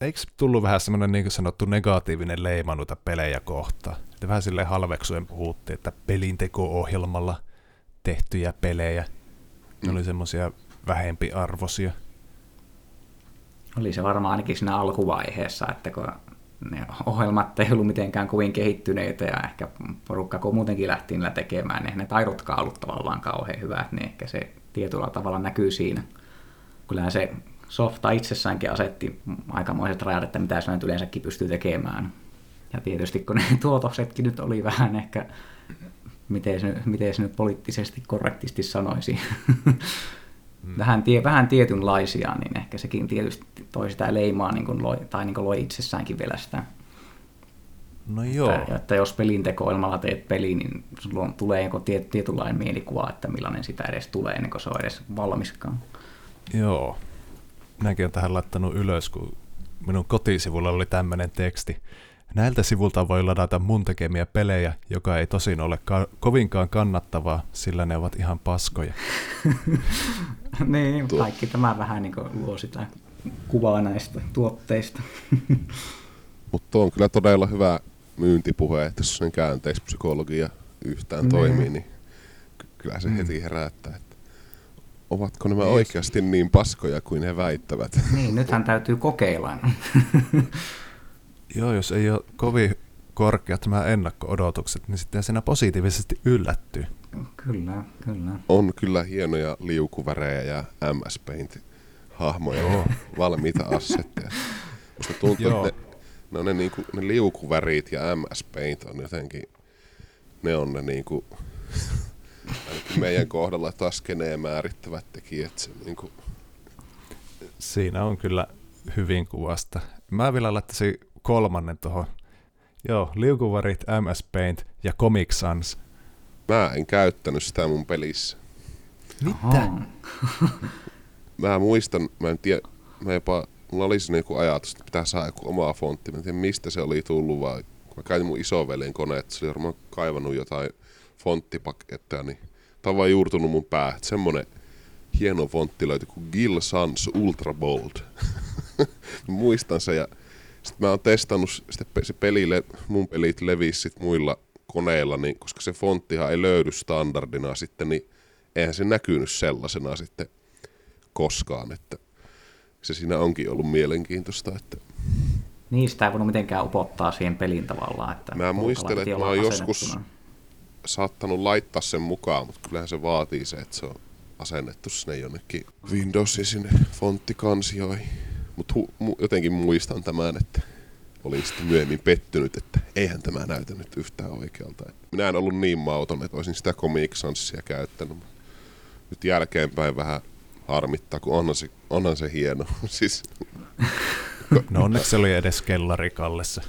Eikö tullut vähän semmoinen niin sanottu negatiivinen leima noita pelejä kohtaan? Että vähän silleen halveksuen puhuttiin, että pelinteko-ohjelmalla tehtyjä pelejä. Ne oli semmoisia vähempiarvoisia. Oli se varmaan ainakin siinä alkuvaiheessa, että kun ne ohjelmat ei ollut mitenkään kovin kehittyneitä ja ehkä porukka kun muutenkin lähti niillä tekemään, niin ne taidotkaan ollut tavallaan kauhean hyvät, niin ehkä se tietyllä tavalla näkyy siinä. Kyllähän se softa itsessäänkin asetti aikamoiset rajat, että mitä se yleensäkin pystyy tekemään. Ja tietysti kun ne [laughs] tuotoksetkin nyt oli vähän ehkä, miten se, miten se nyt poliittisesti korrektisti sanoisi, [laughs] vähän, tie, vähän tietynlaisia, niin ehkä sekin tietysti toi sitä leimaa niin kuin loi, tai niin kuin loi itsessäänkin vielä sitä. No joo, Että, että jos pelintekoilmalla teet peli, niin sulla on, tulee joku tiet, tietynlainen mielikuva, että millainen sitä edes tulee ennen kuin se on edes valmiskaan. joo. Minäkin olen tähän laittanut ylös, kun minun kotisivulla oli tämmöinen teksti. Näiltä sivulta voi ladata mun tekemiä pelejä, joka ei tosin ole ka- kovinkaan kannattavaa, sillä ne ovat ihan paskoja. [laughs] niin, Tuo- kaikki tämä vähän niin kuin luo sitä kuvaa näistä tuotteista. [laughs] Mutta on kyllä todella hyvä myyntipuhe, että jos sen käänteispsykologia yhtään Niin. toimii, niin ky- kyllä se Mm. heti herättää, että ovatko nämä Niin. oikeasti niin paskoja kuin he väittävät. niin, nythän [laughs] täytyy kokeilla. Joo, jos ei ole kovin korkeat nämä ennakko-odotukset, niin sitten siinä positiivisesti yllättyy. kyllä, kyllä. On kyllä hienoja liukuvärejä ja MS Paint-hahmoja ja valmiita assetteja. Musta tuntuu, Joo. että ne, no ne, niinku, ne liukuvärit ja MS Paint on jotenkin, ne on ne niinku, ainakin meidän kohdalla taas keneen määrittävät tekijät. Se niinku, Siinä on kyllä hyvin kuvasta. Mä vielä laittaisin kolmannen tuohon. Joo, liukuvarit, MS Paint ja Comic Sans. mä en käyttänyt sitä mun pelissä. Mitä? [laughs] Mä muistan, mä en tiedä, mä jopa, mulla oli siinä joku ajatus, että pitää saada joku oma fontti. Mä en tiedä, mistä se oli tullut, vaan kun mä käytin mun isoveljen koneet, se oli varmaan kaivannut jotain fonttipaketteja, niin tää on vaan juurtunut mun päähän. että Semmonen hieno fontti löytyi kuin Gill Sans Ultra Bold. [laughs] Muistan se ja sitten mä oon testannut sitä, se pelille, mun pelit levisi sit muilla koneilla, niin koska se fonttihan ei löydy standardina sitten, niin eihän se näkynyt sellaisena sitten koskaan, että se siinä onkin ollut mielenkiintoista, että Niistä ei voinut mitenkään upottaa siihen peliin tavallaan. Että Mä muistelen, että mä oon joskus saattanut laittaa sen mukaan, mutta kyllähän se vaatii se, että se on asennettu sinne jonnekin Windowsin sinne fonttikansioihin. Mutta hu- mu- jotenkin muistan tämän, että olin sitten myöhemmin pettynyt, että eihän tämä näytä nyt yhtään oikealta. Minä en ollut niin mauton, että olisin sitä Comic Sansia käyttänyt. Nyt jälkeenpäin vähän harmittaa, kun onhan se, onhan se hieno. [laughs] siis, No onneksi se oli edes kellarikallessa.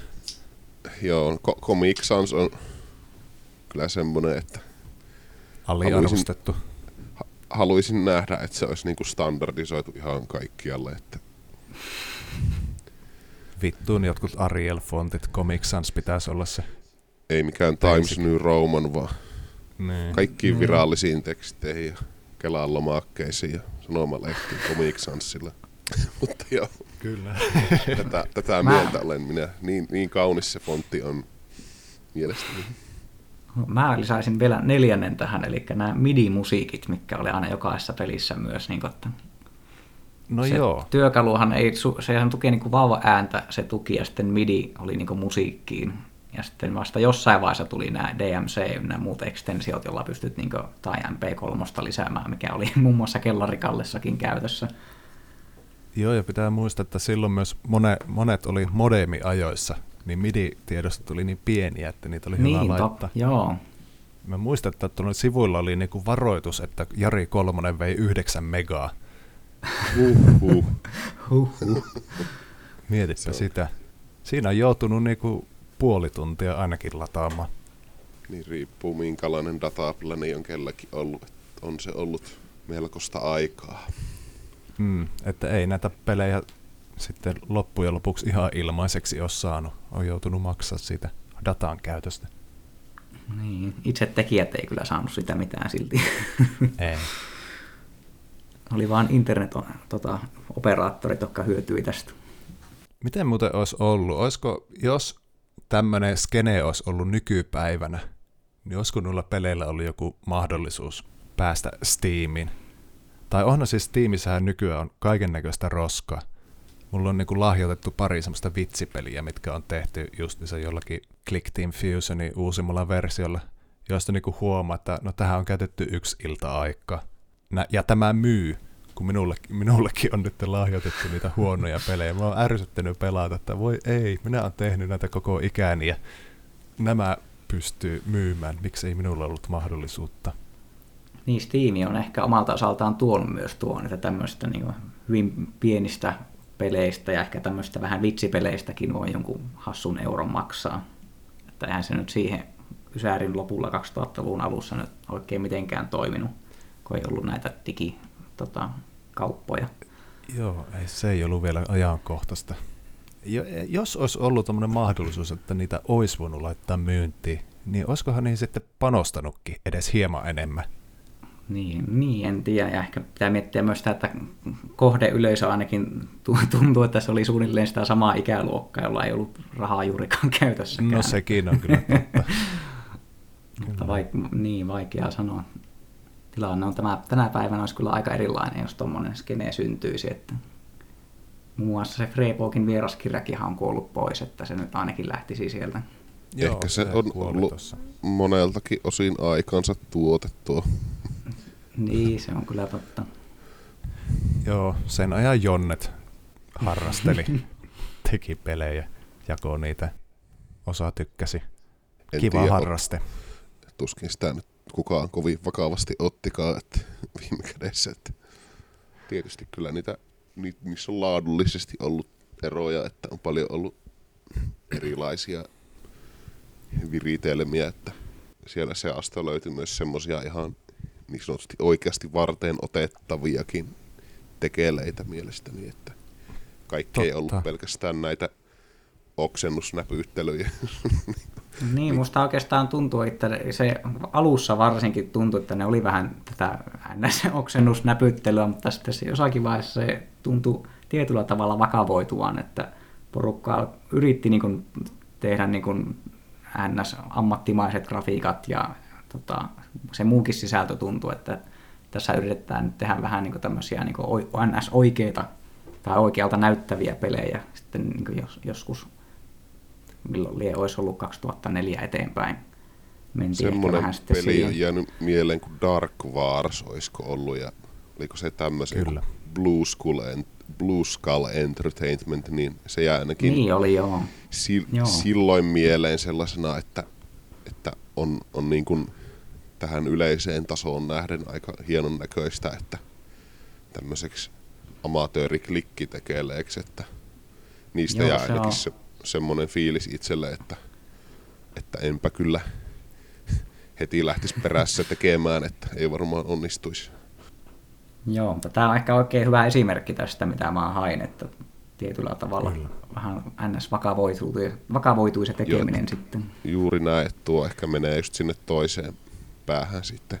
joo, Ko- Comic Sans on kyllä semmoinen, että Aliarvostettu. haluaisin nähdä, että se olisi niinku standardisoitu ihan kaikkialle. Että Vittuun jotkut Arial-fontit, Comic Sans pitäisi olla se. ei mikään Basic. Times New Roman, vaan Niin. kaikkiin virallisiin teksteihin ja Kelan lomakkeisiin ja sanomalehtiin Comic Sansilla. [laughs] Mutta joo, Kyllä. [laughs] tätä, tätä Mä- mieltä olen minä. Niin, niin kaunis se fontti on mielestäni. Mä lisäisin vielä neljännen tähän, eli nämä MIDI-musiikit, mitkä oli aina jokaisessa pelissä myös. Niin kuin, että No se joo. työkaluhan ei, sehän tuki niin vauva ääntä, se tuki ja sitten MIDI oli niin kuin musiikkiin. Ja sitten vasta jossain vaiheessa tuli nämä DMC ja muut ekstensiot, joilla pystyt niin kuin, tai MP3 lisäämään, mikä oli [laughs] muun muassa kellarikallessakin käytössä. Joo, ja pitää muistaa, että silloin myös mone, monet oli modemi-ajoissa, niin MIDI-tiedosto tuli niin pieniä, että niitä oli hyvä Niin, laittaa. joo. Mä muistan, että tuolla sivuilla oli niinku varoitus, että Jari Kolmonen vei 9 megaa. Huhhuh. Huhhuh. Mietipä sitä. Siinä on joutunut niinku puoli tuntia ainakin lataamaan. Niin riippuu minkälainen dataplani on kelläkin ollut. On se ollut melkoista aikaa. Mm, että ei näitä pelejä sitten loppujen lopuksi ihan ilmaiseksi ole saanut. On joutunut maksaa siitä datan käytöstä. Niin, itse tekijät ei kyllä saanut sitä mitään silti. Ei. Oli vaan internet-operaattorit, jotka hyötyi tästä. Miten muuten olisi ollut? Olisiko, jos tämmöinen skene olisi ollut nykypäivänä, niin olisiko noilla peleillä ollut joku mahdollisuus päästä Steamiin? Tai onhan siis Steamissähän nykyään on kaiken näköistä roskaa. Mulla on niinku lahjoitettu pari semmoista vitsipeliä, mitkä on tehty just se jollakin Click Team Fusionin uusimmalla versiolla, joista niinku huomaa, että no tähän on käytetty yksi ilta aikaa. Ja tämä myy, kun minullekin, minullekin on nyt lahjoitettu niitä huonoja pelejä. Mä oon ärsyttänyt pelata, että voi ei, minä oon tehnyt näitä koko ikäni ja nämä pystyy myymään. Miksi ei minulla ollut mahdollisuutta? Niin, Steam on ehkä omalta osaltaan tuonut myös tuon, että tämmöistä niin kuin hyvin pienistä peleistä ja ehkä tämmöistä vähän vitsipeleistäkin voi jonkun hassun euron maksaa. Että eihän se nyt siihen Ysärin lopulla 2000-luvun alussa nyt oikein mitenkään toiminut, kun ei ollut näitä digikauppoja. Joo, ei, se ei ollut vielä ajankohtaista. Jo, jos olisi ollut tämmöinen mahdollisuus, että niitä olisi voinut laittaa myyntiin, niin olisikohan niin sitten panostanutkin edes hieman enemmän? Niin, niin, en tiedä. Ja ehkä pitää miettiä myös sitä, että kohdeyleisö ainakin tu- tuntuu, että se oli suunnilleen sitä samaa ikäluokkaa, jolla ei ollut rahaa juurikaan [laughs] käytössäkään. No sekin on kyllä totta. [laughs] Mutta vaik- niin, vaikea sanoa. Tilanne on tämä, tänä päivänä olisi kyllä aika erilainen, jos tuommoinen skene syntyisi. Että muun muassa se Freepokin vieraskirjakinhan on kuollut pois, että se nyt ainakin lähtisi sieltä. Ehkä se on ollut- tossa. Moneltakin osin aikansa tuotettua. Niin, se on kyllä totta. Joo, sen ajan Jonnet harrasteli, [laughs] teki pelejä, jakoi niitä, osa tykkäsi. En Kiva tiedä, harraste. tuskin sitä nyt kukaan kovin vakavasti ottikaan että viime kädessä. Että tietysti kyllä niitä, ni, niissä on laadullisesti ollut eroja, että on paljon ollut erilaisia viritelmiä, että siellä se asta löytyi myös semmoisia ihan niin sanotusti oikeasti varteen otettaviakin tekeleitä mielestäni, että kaikki ei Totta. ollut pelkästään näitä oksennusnäpyyttelyjä. [laughs] Niin, musta oikeastaan tuntuu, että se alussa varsinkin tuntui, että ne oli vähän tätä NS-oksennusnäpyttelyä, mutta sitten se jossakin vaiheessa se tuntui tietyllä tavalla vakavoituvan, että porukka yritti niin kuin tehdä niin kuin NS-ammattimaiset grafiikat ja tota, se muukin sisältö tuntui, että tässä yritetään nyt tehdä vähän niin kuin tämmöisiä niin kuin NS-oikeita tai oikealta näyttäviä pelejä sitten niin kuin jos, joskus milloin lie olisi ollut 2004 eteenpäin. mentiin Semmoinen vähän sitten peli siihen. on jäänyt mieleen kuin Dark Wars, olisiko ollut, ja oliko se tämmöisen Kyllä. Blue Skull, en, Blue Skull Entertainment, niin se jää ainakin Niin oli joo. si- Joo. silloin mieleen sellaisena, että, että on, on niin kuin tähän yleiseen tasoon nähden aika hienon näköistä, että tämmöiseksi amatööriklikkitekeleeksi, että niistä Joo, jää se ainakin on. se, semmoinen fiilis itselle, että, että enpä kyllä heti lähtisi perässä tekemään, että ei varmaan onnistuisi. Joo, mutta tämä on ehkä oikein hyvä esimerkki tästä, mitä mä hain, että tietyllä tavalla Kyllä. vähän ns. vakavoituu, vakavoituu se tekeminen Joo. sitten. Juuri näin, että tuo ehkä menee just sinne toiseen päähän sitten,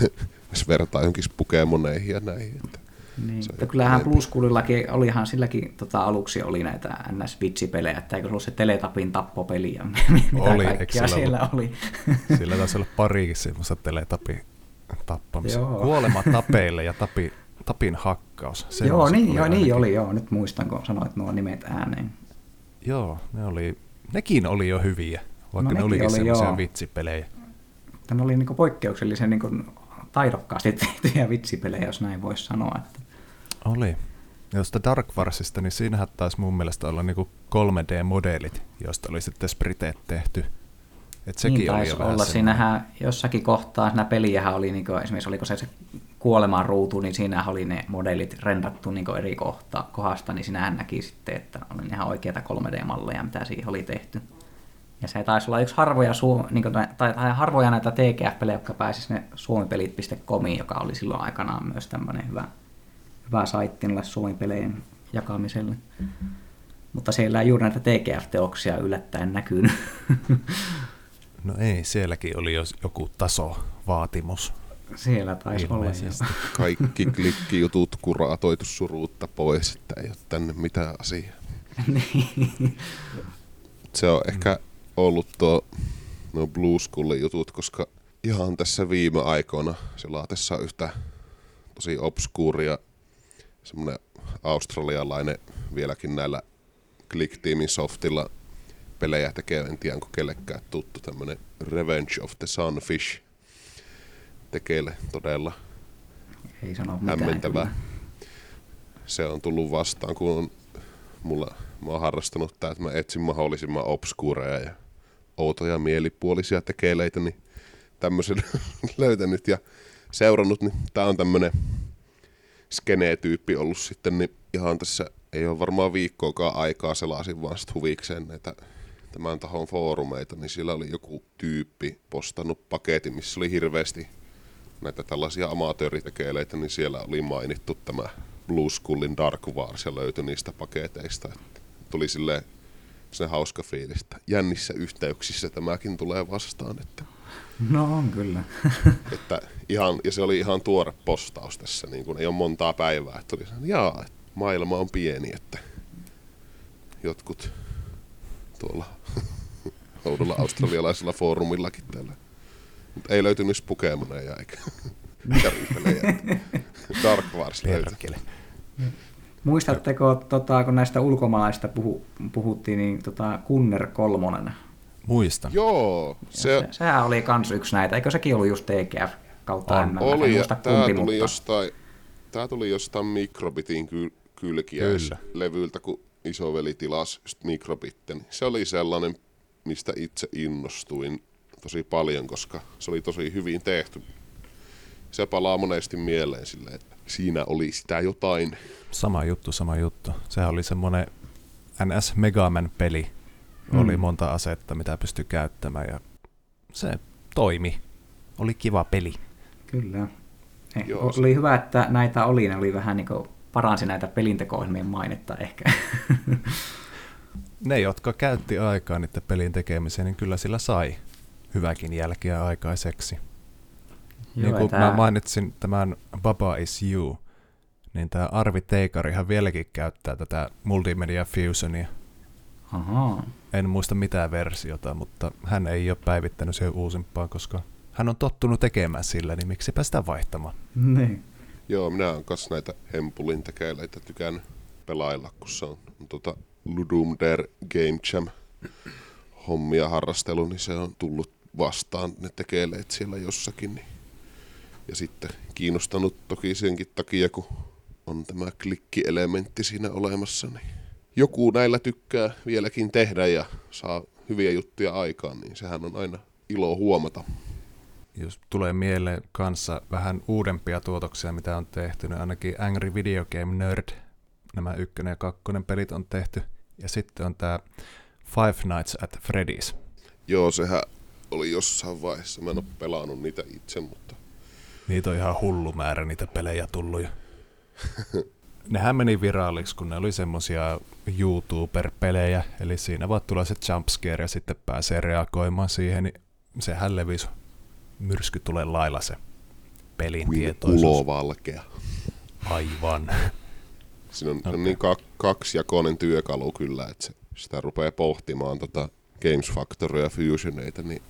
[laughs] jos vertaa johonkin Pokemoneihin ja näihin. Että Niin. Mutta kyllähän. Blueschoolillakin, olihan silläkin tota, aluksi oli näitä NS-vitsipelejä, että eikö se ollut se Teletapin tappopeli ja [laughs] mitä Oli, sillä siellä oli. [laughs] Sillä taisi olla parikin semmoista teletapi tappamista. Joo. Kuolema tapeille ja tapi, tapin hakkaus. Se joo, niin, joo, niin oli, joo. Nyt muistan, kun sanoit nuo nimet ääneen. Joo, ne oli, nekin oli jo hyviä, vaikka No ne olikin oli, semmoisia joo. vitsipelejä. Ne oli niinku poikkeuksellisen niinku taidokkaasti [laughs] tehtyjä vitsipelejä, jos näin voisi sanoa. Että Oli. Ja Josta Dark Warsista, niin siinähän taisi mun mielestä olla niinku 3D-modeelit, joista oli sitten spriteet tehty. Et sekin niin oli taisi jo olla. Siinähän jossakin kohtaa siinä peliähän oli, niinku, esimerkiksi oliko se, se kuoleman ruutu, niin siinähän oli ne modelit rendattu niinku eri kohta, kohdasta, niin sinähän näki sitten, että oli ihan oikeita 3D-malleja, mitä siihen oli tehty. Ja se taisi olla yksi harvoja, suu, niin kuin, tai, tai harvoja näitä TGF-pelejä, jotka pääsi sinne suomipelit.comiin, joka oli silloin aikanaan myös tämmöinen hyvä, hyvä saitti noille suomipelejen jakamiselle. Mutta siellä ei juuri näitä TGF-teoksia yllättäen näkynyt. [laughs] No ei, sielläkin oli jos joku tasovaatimus. siellä taisi olla. Jo. [laughs] kaikki klikkijutut kuraatoitu suruutta pois, että ei ole tänne mitään asiaa. [laughs] Niin. Se on ehkä ollut tuo no Blue Skullin jutut, koska ihan tässä viime aikoina selaatessa yhtä tosi obskuuria semmoinen australialainen vieläkin näillä Click Teamin softilla pelejä tekee, en tiedä onko kellekään tuttu tämmönen Revenge of the Sunfish tekeille todella Ei sano mitään. hämmentävää. kyllä. Se on tullut vastaan, kun on, mulla, mä oon harrastanut tää, että mä etsin mahdollisimman obskuureja ja outoja mielipuolisia tekeleitä, niin tämmöisen [laughs] löytänyt ja seurannut, niin tää on tämmönen skenee-tyyppi ollut sitten, niin ihan tässä ei ole varmaan viikkoakaan aikaa selasin vaan sit huvikseen näitä tämän tahon foorumeita, niin siellä oli joku tyyppi postannut paketin, missä oli hirveästi näitä tällaisia amatööritekeleitä, niin siellä oli mainittu tämä Blue Skullin Dark Wars ja löytyi niistä paketeista. Että tuli silleen se hauska fiilis, että jännissä yhteyksissä tämäkin tulee vastaan. Että, No on kyllä. [laughs] että ihan, ja se oli ihan tuore postaus tässä, niin kuin ei ole montaa päivää. Että tuli sellainen, jaa, että maailma on pieni, että jotkut tuolla [laughs] oudolla australialaisella foorumillakin täällä. Mutta ei löytynyt Pokemoneja eikä [laughs] kärrypelejä. Dark Wars löytyi. Muistatteko, tota, kun näistä ulkomaalaista puhu, puhuttiin, niin tota, Kunner kolmonen. Muistan. Joo, Se, se sehän oli kans yksi näitä. Eikö sekin ollut just TGF kautta On. MM? Oli ja muista tämä kumpi, tuli, mutta- jostain, tää tuli jostain Microbitin kyl, kylkiäislevyltä, kun isoveli tilasi just Microbitten. Se oli sellainen, mistä itse innostuin tosi paljon, koska se oli tosi hyvin tehty. Se palaa monesti mieleen silleen, että siinä oli sitä jotain. Sama juttu, sama juttu. Sehän oli semmoinen NS Megaman-peli. Mm. Oli monta asetta, mitä pystyi käyttämään ja se toimi. Oli kiva peli. Kyllä. Eh, Joo, se- oli hyvä, että näitä oli. Ne oli vähän niin kuin paransi näitä pelinteko-ohjelmien mainetta ehkä. [laughs] Ne, jotka käytti aikaa niiden pelin tekemiseen, niin kyllä sillä sai hyväkin jälkeä aikaiseksi. Joo, niin kuin tää- mä mainitsin tämän Baba is You, niin tämä Arvi Teikarihan vieläkin käyttää tätä Multimedia Fusionia. Ahaa. En muista mitään versiota, mutta hän ei ole päivittänyt siihen uusimpaan, koska hän on tottunut tekemään sillä, niin miksipä sitä vaihtamaan. Niin. Joo, minä olen kanssa näitä hempulin tekeleitä tykännyt pelailla, kun se on, on tota Ludum Der Game Jam hommia harrastelu, niin se on tullut vastaan ne tekeleet siellä jossakin. Niin. Ja sitten kiinnostanut toki senkin takia, kun on tämä klikkielementti siinä olemassa, niin joku näillä tykkää vieläkin tehdä ja saa hyviä juttuja aikaan, niin sehän on aina ilo huomata. Jos tulee mieleen kanssa vähän uudempia tuotoksia, mitä on tehty, niin ainakin Angry Video Game Nerd, nämä ykkönen ja kakkonen pelit on tehty. Ja sitten on tämä Five Nights at Freddy's. Joo, sehän oli jossain vaiheessa. Mä en ole pelannut niitä itse, mutta... Niitä on ihan hullu määrä niitä pelejä tullut. [laughs] Nehän meni viraaliksi, kun ne oli semmosia YouTuber-pelejä, eli siinä vaan tulee se jumpscare ja sitten pääsee reagoimaan siihen, niin sehän levisi myrsky tulee lailla se pelin Kuin tietoisuus. ulovalkea. Aivan. Siinä on, okay. on niin kak, kaksijakoinen työkalu kyllä, että se, sitä rupeaa pohtimaan tota Games Factory ja Fusioneita, niin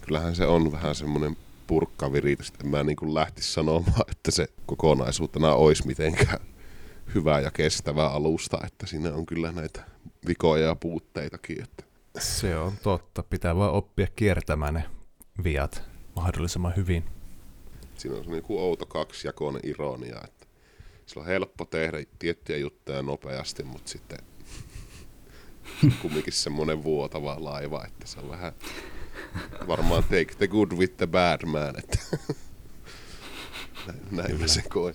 kyllähän se on vähän semmoinen purkkavirite. En mä niin lähtisi sanomaan, [laughs] että se kokonaisuutena olisi mitenkään hyvä ja kestävä alusta, että siinä on kyllä näitä vikoja ja puutteitakin. Että Se on totta. Pitää vaan oppia kiertämään ne viat mahdollisimman hyvin. siinä on semmoinen kuin outo kaksijakoinen ironia, että sillä on helppo tehdä tiettyjä juttuja nopeasti, mutta sitten [laughs] kumminkin semmoinen vuotava laiva, että se on vähän varmaan take the good with the bad man, että [laughs] näin, näin mä sen koen.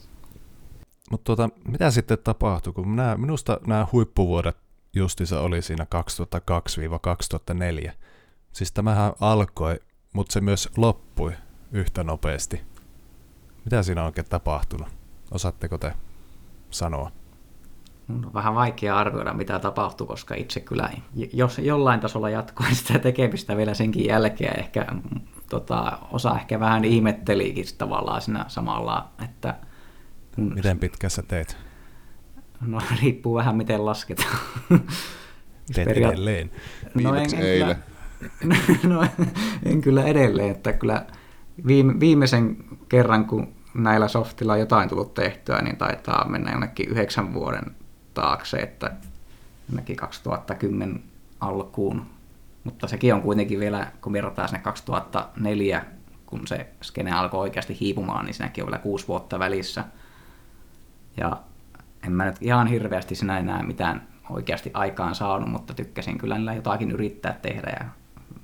Mutta tota, mitä sitten tapahtui? Kun nää, minusta nämä huippuvuodet justissa oli siinä 2002-2004. Siis tämähän alkoi, mutta se myös loppui yhtä nopeasti. Mitä siinä on oikein tapahtunut? Osaatteko te sanoa? On vähän vaikea arvioida, mitä tapahtui, koska itse kyllä, jos jollain tasolla jatkoin [laughs] sitä tekemistä vielä senkin jälkeen, ehkä mm, tota, osa ehkä vähän ihmettelikin tavallaan siinä samalla, että kun, Miten pitkä sä teet? no [laughs] riippuu vähän miten lasketaan. Teet Periaat- edelleen. Viimeksi eilen. Kyllä, [laughs] no, en kyllä edelleen, että kyllä viime, viimeisen kerran, kun näillä softilla on jotain tullut tehtyä, niin taitaa mennä jonnekin yhdeksän vuoden taakse, että jonnekin 2010 alkuun. Mutta sekin on kuitenkin vielä, kun verrataan sinne 2004, kun se skene alkoi oikeasti hiipumaan, niin siinäkin on vielä kuusi vuotta välissä. Ja en mä nyt ihan hirveästi sinä enää mitään oikeasti aikaan saanut, mutta tykkäsin kyllä niillä jotakin yrittää tehdä ja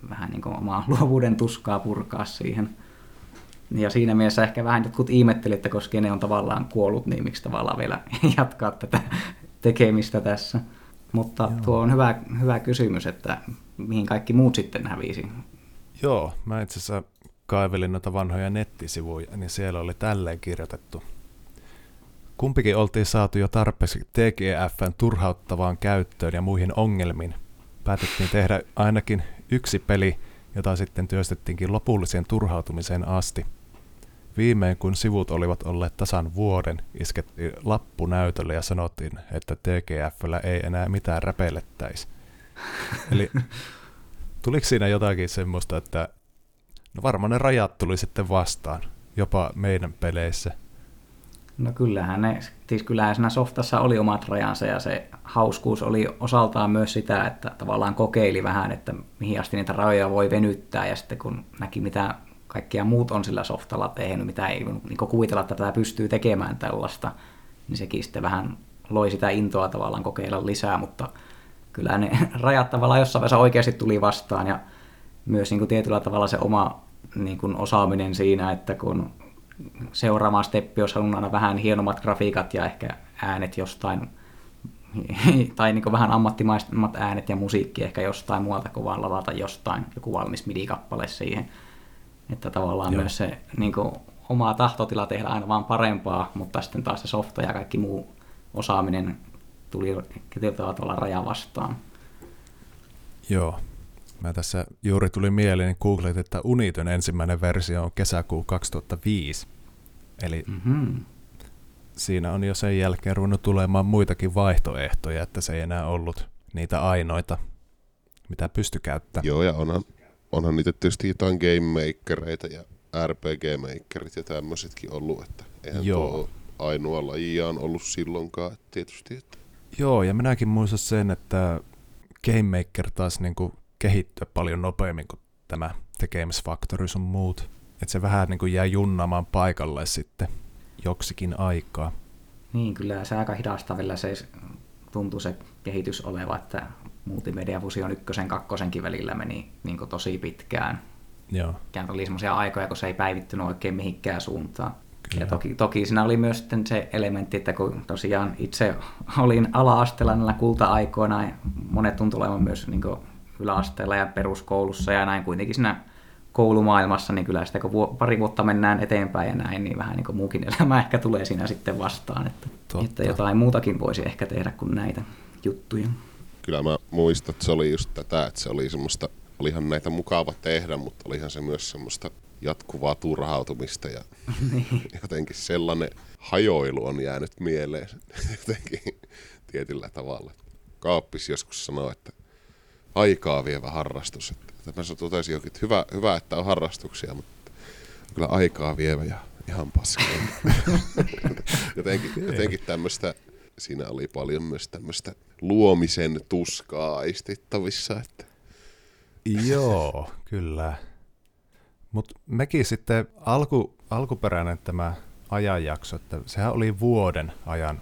vähän niin kuin omaa [laughs] luovuuden tuskaa purkaa siihen. Ja siinä mielessä ehkä vähän jotkut ihmetteli, että koska ne on tavallaan kuollut, niin miksi tavallaan vielä [laughs] jatkaa tätä tekemistä tässä. Mutta Joo. tuo on hyvä, hyvä kysymys, että mihin kaikki muut sitten hävisi. Joo, mä itse asiassa kaivelin noita vanhoja nettisivuja, niin siellä oli tälleen kirjoitettu. Kumpikin oltiin saatu jo tarpeeksi TGFn turhauttavaan käyttöön ja muihin ongelmiin. Päätettiin tehdä ainakin yksi peli, jota sitten työstettiinkin lopulliseen turhautumiseen asti. Viimein kun sivut olivat olleet tasan vuoden, iskettiin lappu näytölle ja sanottiin, että TGFllä ei enää mitään räpeilettäisi. Eli tuliko siinä jotakin semmoista, että no varmaan ne rajat tuli sitten vastaan, jopa meidän peleissä. No kyllähän ne, siis kyllähän siinä softassa oli omat rajansa ja se hauskuus oli osaltaan myös sitä, että tavallaan kokeili vähän, että mihin asti niitä rajoja voi venyttää ja sitten kun näki mitä kaikkia muut on sillä softalla tehnyt, mitä ei niin kuvitella, että tätä pystyy tekemään tällaista, niin sekin sitten vähän loi sitä intoa tavallaan kokeilla lisää, mutta kyllä ne [laughs] rajat tavallaan jossain vaiheessa oikeasti tuli vastaan ja myös niin kuin tietyllä tavalla se oma niin kuin osaaminen siinä, että kun seuraava steppi olisi halunnut aina vähän hienommat grafiikat ja ehkä äänet jostain, [laughs] tai niin vähän ammattimaisemmat äänet ja musiikki ehkä jostain muualta, kun vaan ladata jostain joku valmis midi-kappale siihen. Että tavallaan Joo. myös se niin kuin, oma tahtotila tehdä aina vaan parempaa, mutta sitten taas se softa ja kaikki muu osaaminen tuli tietyllä tavalla raja vastaan. Joo. Mä tässä juuri tuli mieleen, niin googlet, että Uniton ensimmäinen versio on kesäkuu 2005. Eli mm-hmm. siinä on jo sen jälkeen ruvennut tulemaan muitakin vaihtoehtoja, että se ei enää ollut niitä ainoita, mitä pysty käyttämään. Joo, ja onhan, onhan niitä tietysti jotain game makereita ja RPG makerit ja tämmöisetkin ollut, että eihän Joo. tuo ainoa lajiaan ollut silloinkaan tietysti. Että. Joo, ja minäkin muistan sen, että Game Maker taas niin kuin kehittyä paljon nopeammin kuin tämä tekemisfaktori sun muut. Että se vähän niin kuin jää junnamaan paikalle sitten joksikin aikaa. Niin, kyllä se aika hidasta vielä se tuntuu se kehitys oleva, että Multimedia Fusion ykkösen kakkosenkin välillä meni niin tosi pitkään. Joo. Ja oli semmoisia aikoja, kun se ei päivittynyt oikein mihinkään suuntaan. Kyllä. Ja toki, toki siinä oli myös sitten se elementti, että kun tosiaan itse olin ala-asteella näillä kulta-aikoina, ja monet tuntuu olevan myös niin yläasteella ja peruskoulussa ja näin kuitenkin siinä koulumaailmassa, niin kyllä sitä kun pari vuotta mennään eteenpäin ja näin, niin vähän niin kuin muukin elämä ehkä tulee siinä sitten vastaan, että, että jotain muutakin voisi ehkä tehdä kuin näitä juttuja. Kyllä mä muistan, että se oli just tätä, että se oli semmoista, olihan näitä mukava tehdä, mutta olihan se myös semmoista jatkuvaa turhautumista ja [laughs] niin. jotenkin sellainen hajoilu on jäänyt mieleen [laughs] jotenkin tietyllä tavalla. Kaappis joskus sanoi, että aikaa vievä harrastus. Että mä totesin jokin, että hyvä, hyvä, että on harrastuksia, mutta kyllä aikaa vievä ja ihan paska. [laughs] jotenkin, jotenkin tämmöistä, siinä oli paljon myös tämmöistä luomisen tuskaa aistittavissa. Että. Joo, kyllä. Mutta mekin sitten alku, alkuperäinen tämä ajanjakso, että sehän oli vuoden ajan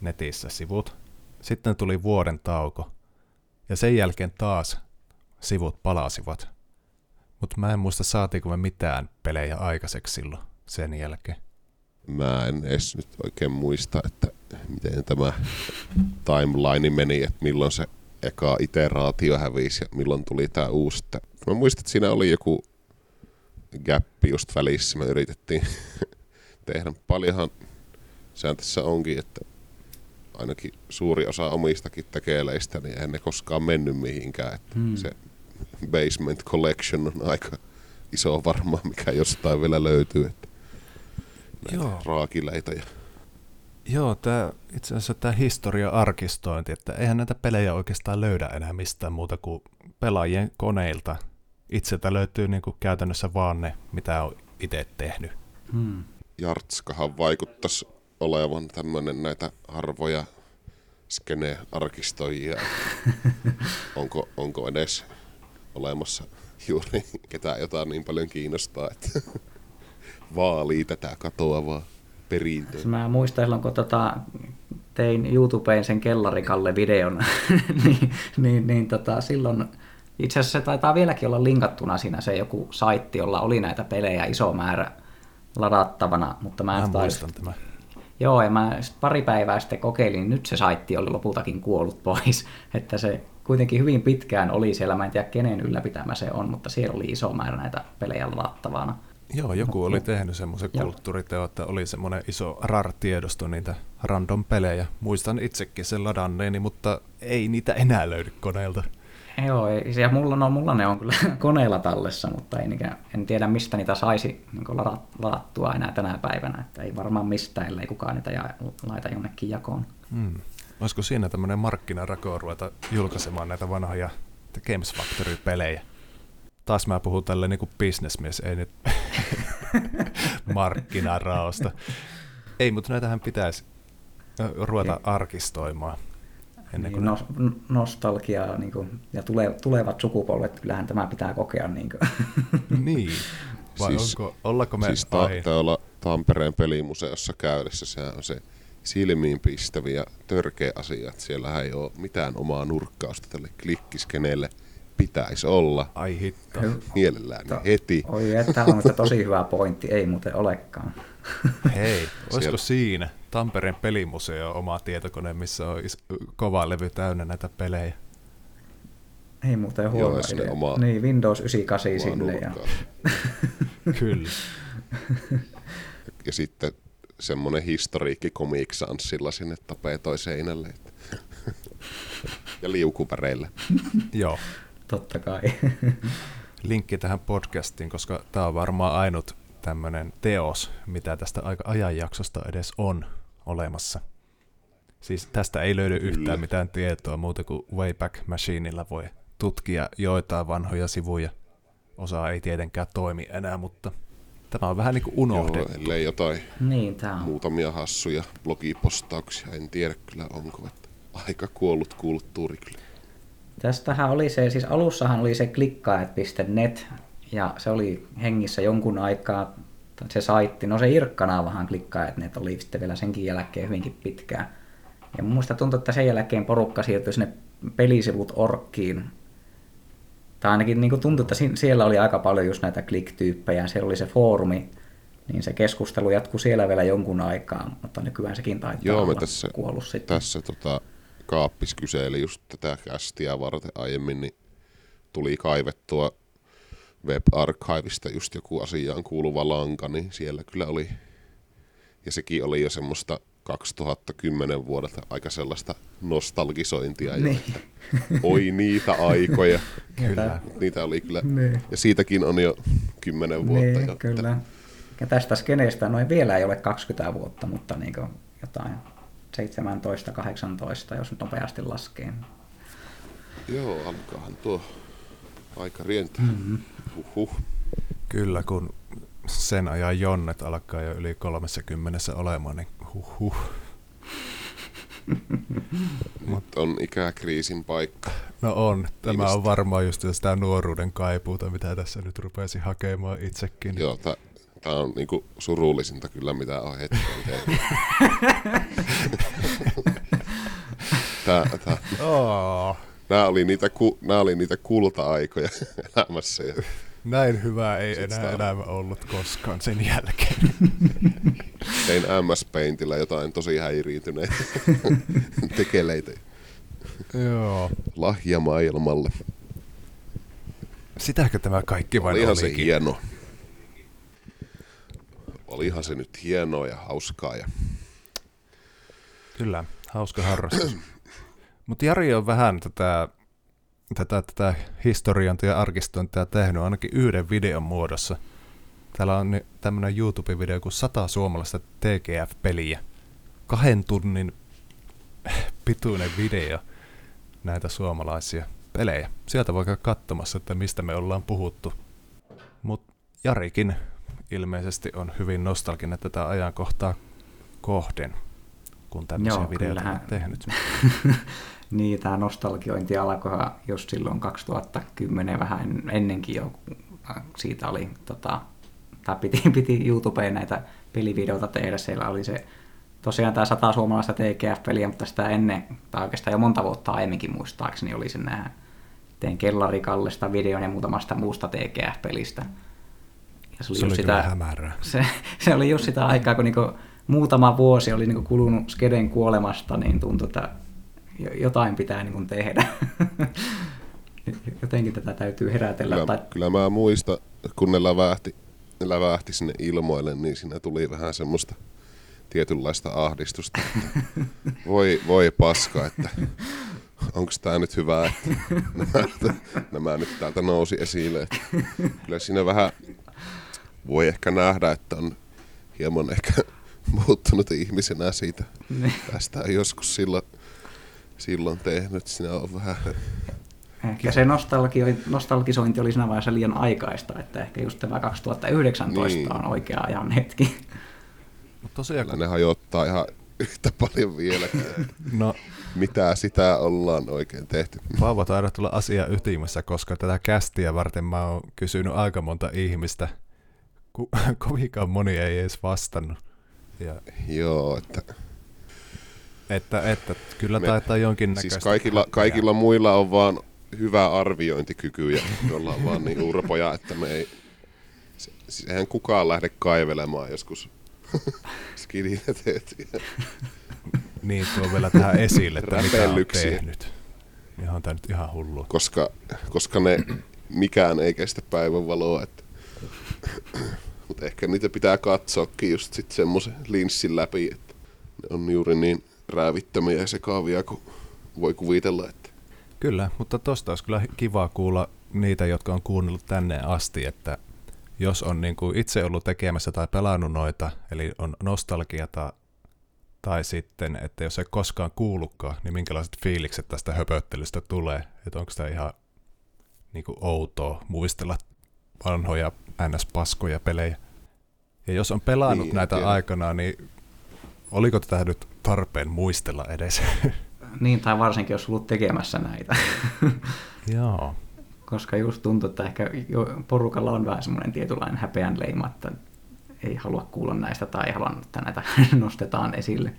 netissä sivut. Sitten tuli vuoden tauko. Ja sen jälkeen taas sivut palasivat. Mutta mä en muista saatiinko me mitään pelejä aikaiseksi silloin sen jälkeen. Mä en edes nyt oikein muista, että miten tämä timeline meni, että milloin se eka iteraatio hävisi ja milloin tuli tämä uusi. Mä muistan, että siinä oli joku gappi just välissä, me yritettiin [laughs] tehdä. Paljonhan sehän tässä onkin, että ainakin suuri osa omistakin tekeleistä, niin eihän ne koskaan mennyt mihinkään. Että hmm. Se Basement Collection on aika iso varmaan, mikä jostain vielä löytyy. Että Joo. raakileita ja Joo, tämä, itse asiassa tämä historia-arkistointi, että eihän näitä pelejä oikeastaan löydä enää mistään muuta kuin pelaajien koneilta. Itseltä löytyy niin kuin käytännössä vaan ne, mitä on itse tehnyt. Hmm. Jartskahan vaikuttaisi olevan tämmöinen näitä harvoja skene-arkistoijia. [laughs] onko, onko edes olemassa juuri ketään jotain niin paljon kiinnostaa, että [laughs] vaalii tätä katoavaa perintöä. Mä muistan silloin, kun tota, tein YouTubeen sen kellarikalle videon, [laughs] niin, niin, niin tota, silloin itse asiassa se taitaa vieläkin olla linkattuna siinä se joku saitti, jolla oli näitä pelejä iso määrä ladattavana, mutta mä en mä muistan tämä. Joo, ja mä pari päivää sitten kokeilin, nyt se saitti oli lopultakin kuollut pois, [laughs] että se kuitenkin hyvin pitkään oli siellä, mä en tiedä kenen ylläpitämä se on, mutta siellä oli iso määrä näitä pelejä ladattavana. Joo, joku oli tehnyt semmoisen kulttuuriteon, että oli semmoinen iso RAR-tiedosto niitä random pelejä. Muistan itsekin sen ladanneeni, mutta ei niitä enää löydy koneelta. Joo, ja mulla, no, mulla ne on kyllä [laughs] koneella tallessa, mutta ei, en tiedä mistä niitä saisi niin ladattua enää tänä päivänä. Että ei varmaan mistään, ellei kukaan niitä ja, laita jonnekin jakoon. Hmm. Olisiko siinä tämmöinen markkinarako ruveta julkaisemaan näitä vanhoja Games Factory-pelejä? Taas mä puhun tälle niin kuin businessmies, ei nyt [laughs] markkinaraosta. Ei, mutta näitähän pitäisi ruveta arkistoimaan. Ennen kuin niin, no, nostalgiaa niin kuin, ja tule, tulevat sukupolvet, kyllähän tämä pitää kokea. Niin, kuin. [laughs] niin. vai siis, onko, ollako me siis ta- olla Tampereen pelimuseossa käydessä, se on se silmiin pistäviä ja törkeä asia, että siellä ei ole mitään omaa nurkkausta tälle klikkiskeneelle – pitäisi olla. Ai hitto. Mielellään to, heti. Oi, että on tosi hyvä pointti, ei muuten olekaan. Hei, olisiko Siellä. siinä Tampereen pelimuseo oma tietokone, missä on kova levy täynnä näitä pelejä? Ei muuten huono Joo, idea. Oma, niin, Windows 98 sinne. Ja... [laughs] Kyllä. ja sitten semmoinen historiikki Comic sinne tapetoi seinälle. [laughs] ja liukupäreille. [laughs] Joo. Totta kai. Linkki tähän podcastiin, koska tämä on varmaan ainut tämmöinen teos, mitä tästä ajanjaksosta edes on olemassa. Siis tästä ei löydy Kyllä. yhtään mitään tietoa muuta kuin Wayback Machineilla voi tutkia joitain vanhoja sivuja. Osa ei tietenkään toimi enää, mutta tämä on vähän niin kuin unohdettu. Joo, ellei jotain niin, tämä on. muutamia hassuja blogipostauksia, en tiedä kyllä onko. Että aika kuollut kulttuuri kyllä. Tästähän oli se, siis alussahan oli se klikkaajat.net, ja se oli hengissä jonkun aikaa, se saitti, no se Irkka-naavahan klikkaa, että ne oli sitten vielä senkin jälkeen hyvinkin pitkään. Ja muista tuntui, että sen jälkeen porukka siirtyi sinne pelisivut orkkiin. Tai ainakin niin tuntui, että siellä oli aika paljon just näitä klik-tyyppejä, siellä oli se foorumi, niin se keskustelu jatkuu siellä vielä jonkun aikaa, mutta nykyään sekin taitaa Joo, olla tässä, kuollut sitten. Tässä tota, Kaappis kyseli just tätä kästiä varten aiemmin, niin tuli kaivettua Web Archivista just joku asiaan kuuluva lanka, niin siellä kyllä oli, ja sekin oli jo semmoista 2010 vuodelta aika sellaista nostalgisointia jo, Niin. että oi niitä aikoja. [laughs] Kyllä. Niitä oli kyllä, Niin. ja siitäkin on jo 10 vuotta Niin, jo. kyllä. Ja tästä skeneestä noin vielä ei ole 20 vuotta, mutta niin jotain 17-18, jos nyt nopeasti laskee. Joo, alkaahan tuo aika rientää. Mm-hmm. Huhhuh. Kyllä, kun sen ajan jonnet alkaa jo yli 30 olemaan, niin huh huh. [laughs] Nyt on ikäkriisin paikka. No on. Tämä Viimeistä. on varmaan just sitä nuoruuden kaipuuta, mitä tässä nyt rupesi hakemaan itsekin. Joo, tämä on niinku surullisinta kyllä, mitä on hetken tehty. [laughs] tää, tää, Oh, nämä, oli niitä, ku, nämä oli niitä kulta-aikoja [laughs] elämässä. Ja näin hyvä ei Sit enää elämä ollut koskaan sen jälkeen. [laughs] tein MS Paintillä jotain tosi häiriintyneitä [laughs] tekeleitä Joo. lahja maailmalle. Sitäkö tämä kaikki vain Olihan se olikin? hieno. Olihan se nyt hienoa ja hauskaa. Ja... Kyllä, hauska harrastus. [clears throat] Mutta Jari on vähän tätä, tätä, tätä historiointia ja arkistointia tehnyt ainakin yhden videon muodossa. Täällä on tämmöinen YouTube-video kuin 100 suomalaista TGF-peliä. Kahden tunnin pituinen video näitä suomalaisia pelejä. Sieltä voi käydä katsomassa, että mistä me ollaan puhuttu. Mutta Jarikin ilmeisesti on hyvin nostalginen tätä ajankohtaa kohden, kun tämmöisiä Joo, videoita kyllähän. on tehnyt. [laughs] niin, tämä nostalgiointi alkoi just silloin 2010 vähän en- ennenkin jo. kun Siitä oli, tota, tai piti, [laughs] piti YouTubeen näitä pelivideoita tehdä. Siellä oli se tosiaan tämä sata suomalaista TGF-peliä, mutta sitä ennen, tai oikeastaan jo monta vuotta aiemminkin muistaakseni, oli se nämä tein kellarikallesta videon ja muutamasta muusta TGF-pelistä. Ja se oli, Se oli sitä, hämärää. [laughs] se, se oli just sitä aikaa, kun niinku muutama vuosi oli niinku kulunut Skeden kuolemasta, niin tuntui, että jotain pitää niinku tehdä. [laughs] Jotenkin tätä täytyy herätellä. Kyllä, Tai, kyllä mä muistan, kun ne lävähti, ne lävähti sinne ilmoille, niin siinä tuli vähän semmoista tietynlaista ahdistusta. Että [laughs] voi, voi paska, että onko tämä nyt hyvä, että nämä, nämä nyt täältä nousi esille. Että kyllä siinä vähän voi ehkä nähdä, että on hieman ehkä muuttunut ihmisenä siitä. Niin. Tästä joskus silloin, silloin tehnyt. Siinä on vähän ehkä se nostalgi, nostalgisointi oli siinä vaiheessa liian aikaista, että ehkä just tämä 2019 Niin. on oikea ajan hetki. Mut tosiaan, kun, ne hajottaa ihan yhtä paljon vieläkin. no Mitä sitä ollaan oikein tehty. Paavo taidat tulla asia ytimessä, koska tätä kästiä varten mä oon kysynyt aika monta ihmistä. Ku, [laughs] kovinkaan moni ei edes vastannut. Ja, Joo, että että, että kyllä Me- taitaa jonkinnäköistä... siis kaikilla, kaikilla muilla on vaan hyvä arviointikyky ja me ollaan vaan niin urpoja, että me ei... Se, siis eihän kukaan lähde kaivelemaan joskus [laughs] skiditä tehtyjä. Niin, tuo vielä tähän esille, että mitä on tehnyt. On tää nyt ihan hullu. koska, koska ne mikään ei kestä päivänvaloa. Että. Mutta ehkä niitä pitää katsoakin just sit semmoisen linssin läpi, että ne on juuri niin räävittömiä ja sekaavia kuin voi kuvitella. Että. Kyllä, mutta tosta olisi kyllä kiva kuulla niitä, jotka on kuunnellut tänne asti, että jos on niin kuin itse ollut tekemässä tai pelannut noita, eli on nostalgiata, tai sitten, että jos ei koskaan kuullutkaan, niin minkälaiset fiilikset tästä höpöttelystä tulee, että onko tämä ihan niin kuin outoa muistella vanhoja NS-paskoja pelejä. Ja jos on pelannut Niin, näitä tiedän. aikanaan, niin oliko tätä nyt tarpeen muistella edes? [laughs] Niin, tai varsinkin jos ollut tekemässä näitä. [laughs] Joo. koska just tuntuu, että ehkä porukalla on vähän semmoinen tietynlainen häpeän leima, että ei halua kuulla näistä tai ei halua, että näitä [laughs] nostetaan esille.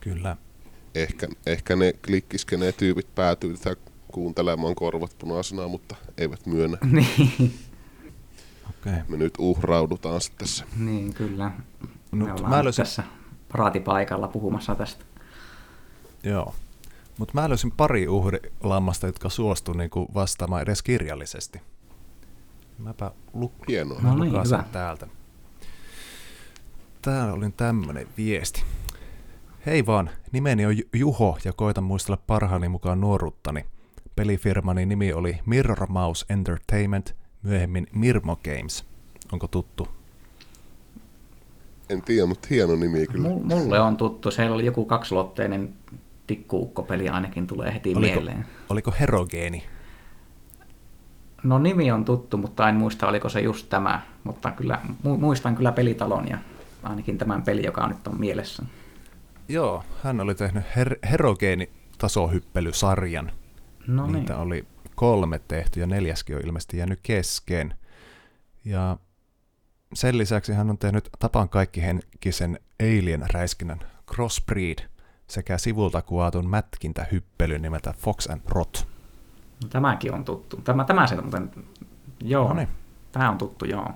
Kyllä. Ehkä, ehkä ne klikkiskeneen tyypit päätyy tätä kuuntelemaan korvat punaisena, mutta eivät myönnä. niin, Okei. Me nyt uhraudutaan sitten tässä. niin, kyllä. No, ollaan mä nyt löysin, tässä paraatipaikalla puhumassa tästä. joo. Mutta mä löysin pari uhrilammasta, jotka suostu niinku vastaamaan edes kirjallisesti. Mäpä lu- Hienoa. No mä niin, hyvä. täältä. Täällä oli tämmönen viesti. Hei vaan, nimeni on Ju- Juho ja koitan muistella parhaani mukaan nuoruuttani. Pelifirmani nimi oli Mirror Mouse Entertainment, myöhemmin Mirmo Games. Onko tuttu? En tiedä, mutta hieno nimi kyllä. Mul- Mulle on tuttu, siellä oli joku kaksulotteinen tikkuukkopeli ainakin tulee heti Oliko, mieleen. oliko Herogeeni? No nimi on tuttu, mutta en muista oliko se just tämä, mutta kyllä, mu- muistan kyllä pelitalon ja ainakin tämän peli, joka nyt on mielessä. Joo, hän oli tehnyt her- Herogeeni-tasohyppelysarjan. No niin, Niitä oli kolme tehty ja neljäskin on ilmeisesti jäänyt kesken. Ja sen lisäksi hän on tehnyt tapan kaikkihenkisen Alien-räiskinnän Crossbreed sekä sivulta kuvatun mätkintähyppelyn nimeltä Fox and Rot. no, tämäkin on tuttu. Tämä, tämä se muuten, joo, No niin. tämä on tuttu, joo.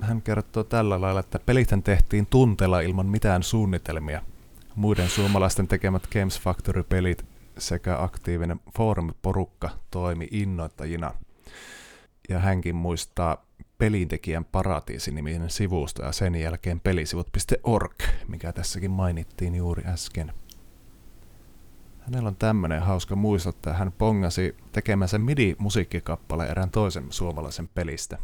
Hän kertoo tällä lailla, että pelithän tehtiin tunteella ilman mitään suunnitelmia. Muiden suomalaisten tekemät Games Factory-pelit sekä aktiivinen foorumiporukka toimi innoittajina. Ja hänkin muistaa pelintekijän paratiisi-niminen sivusto ja sen jälkeen pelisivut.org, mikä tässäkin mainittiin juuri äsken. Hänellä on tämmöinen hauska muisto, että hän pongasi tekemänsä MIDI-musiikkikappale erään toisen suomalaisen pelistä.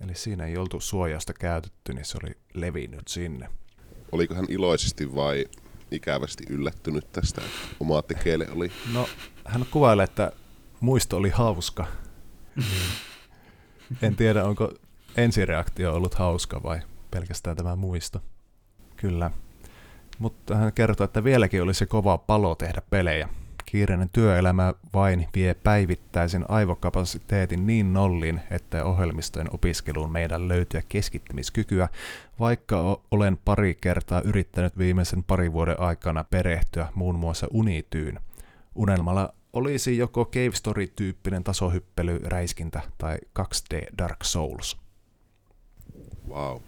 Eli siinä ei oltu suojausta käytetty, niin se oli levinnyt sinne. Oliko hän iloisesti vai ikävästi yllättynyt tästä, että oma tekele oli No, hän kuvailee, että muisto oli hauska. En tiedä, onko ensireaktio ollut hauska vai pelkästään tämä muisto. Kyllä. Mutta hän kertoo, että vieläkin olisi kova palo tehdä pelejä. Kiireinen työelämä vain vie päivittäisen aivokapasiteetin niin nolliin, että ohjelmistojen opiskeluun meidän löytyä keskittymiskykyä, vaikka olen pari kertaa yrittänyt viimeisen parin vuoden aikana perehtyä muun muassa unityyn. Unelmalla olisi joko Cave Story-tyyppinen tasohyppely, räiskintä tai 2D Dark Souls. wow.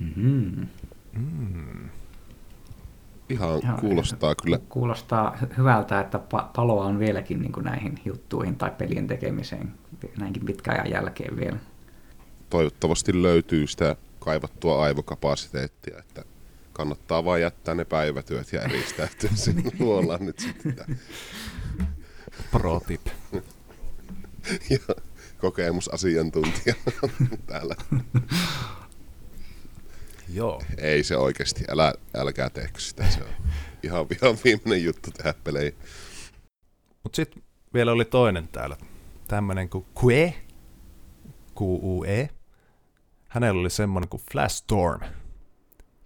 Mm-hmm. Mm. Ihan Ihan- kuulostaa kyllä Kuulostaa hy- hyvältä, että pa- paloa on vieläkin niin kuin näihin juttuihin tai pelien tekemiseen näinkin pitkän ajan jälkeen vielä. toivottavasti löytyy sitä kaivattua aivokapasiteettia, että kannattaa vaan jättää ne päivätyöt ja eristäytyä [laughs] sinne luollaan nyt sitten. Pro tip. [laughs] Ja kokemusasiantuntija [laughs] täällä. Joo. Ei se oikeasti, älä, älkää tehkö sitä, se on ihan, ihan viimeinen juttu tehdä pelejä. Mutta sitten vielä oli toinen täällä, tämmöinen kuin Kue, Q-U-E. Hänellä oli semmoinen kuin Flash Storm,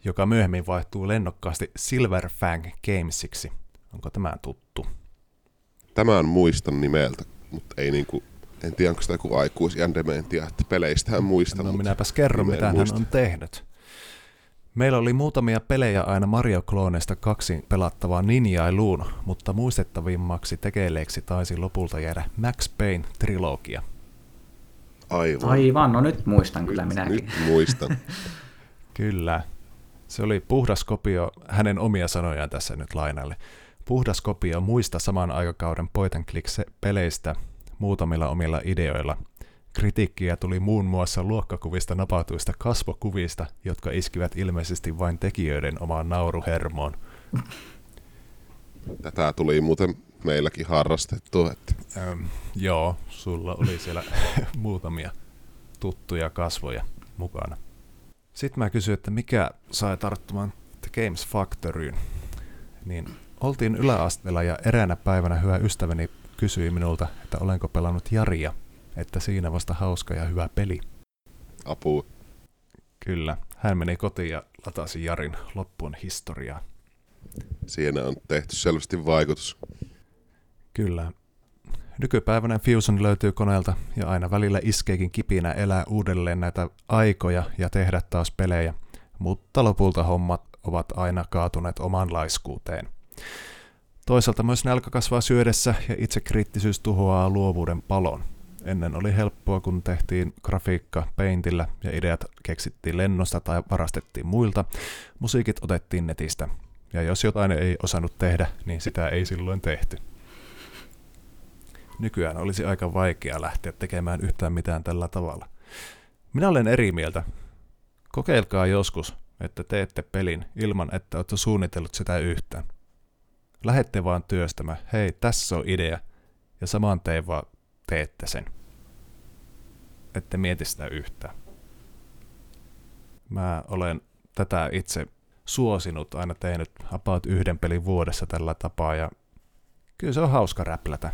joka myöhemmin vaihtuu lennokkaasti Silverfang Gamesiksi. Onko tämä tuttu? Tämän muistan nimeltä, mutta ei niinku, en tiedä onko sitä joku aikuisiän dementia, että peleistähän muistan. No mutta minäpäs kerron, mitä hän muista. on tehnyt. Meillä oli muutamia pelejä aina Mario-klooneista kaksi pelattavaa ninjailuun, mutta muistettavimmaksi tekeleeksi taisi lopulta jäädä Max Payne-trilogia. Aivan. Aivan, no nyt muistan kyllä minäkin. Nyt muistan. [laughs] Kyllä. Se oli puhdas kopio, hänen omia sanojaan tässä nyt lainalle. Puhdas kopio muista saman aikakauden point click peleistä muutamilla omilla ideoilla. Kritiikkiä tuli muun muassa luokkakuvista napautuista kasvokuvista, jotka iskivät ilmeisesti vain tekijöiden omaan nauruhermoon. Tätä tuli muuten meilläkin harrastettua, että Öm, joo, sulla oli siellä [laughs] muutamia tuttuja kasvoja mukana. Sitten mä kysyin, että mikä sai tarttumaan The Games Factoryin. Niin oltiin yläasteella ja eräänä päivänä hyvä ystäväni kysyi minulta, että olenko pelannut Jaria, että siinä vasta hauska ja hyvä peli. apua. Kyllä, hän meni kotiin ja latasi Jarin loppuun historiaa. Siinä on tehty selvästi vaikutus. Kyllä, Nykypäivänä Fusion löytyy koneelta ja aina välillä iskeekin kipinä elää uudelleen näitä aikoja ja tehdä taas pelejä, mutta lopulta hommat ovat aina kaatuneet oman laiskuuteen. Toisaalta myös nälkä kasvaa syödessä ja itsekriittisyys tuhoaa luovuuden palon. Ennen oli helppoa, kun tehtiin grafiikka Paintillä ja ideat keksittiin lennosta tai varastettiin muilta. Musiikit otettiin netistä. Ja jos jotain ei osannut tehdä, niin sitä ei silloin tehty. Nykyään olisi aika vaikea lähteä tekemään yhtään mitään tällä tavalla. Minä olen eri mieltä. Kokeilkaa joskus, että teette pelin ilman, että olette suunnitellut sitä yhtään. Lähette vaan työstämään, hei, tässä on idea, ja saman tein vaan teette sen. Ette mieti sitä yhtään. Mä olen tätä itse suosinut, aina tehnyt about yhden pelin vuodessa tällä tapaa, ja kyllä se on hauska räplätä.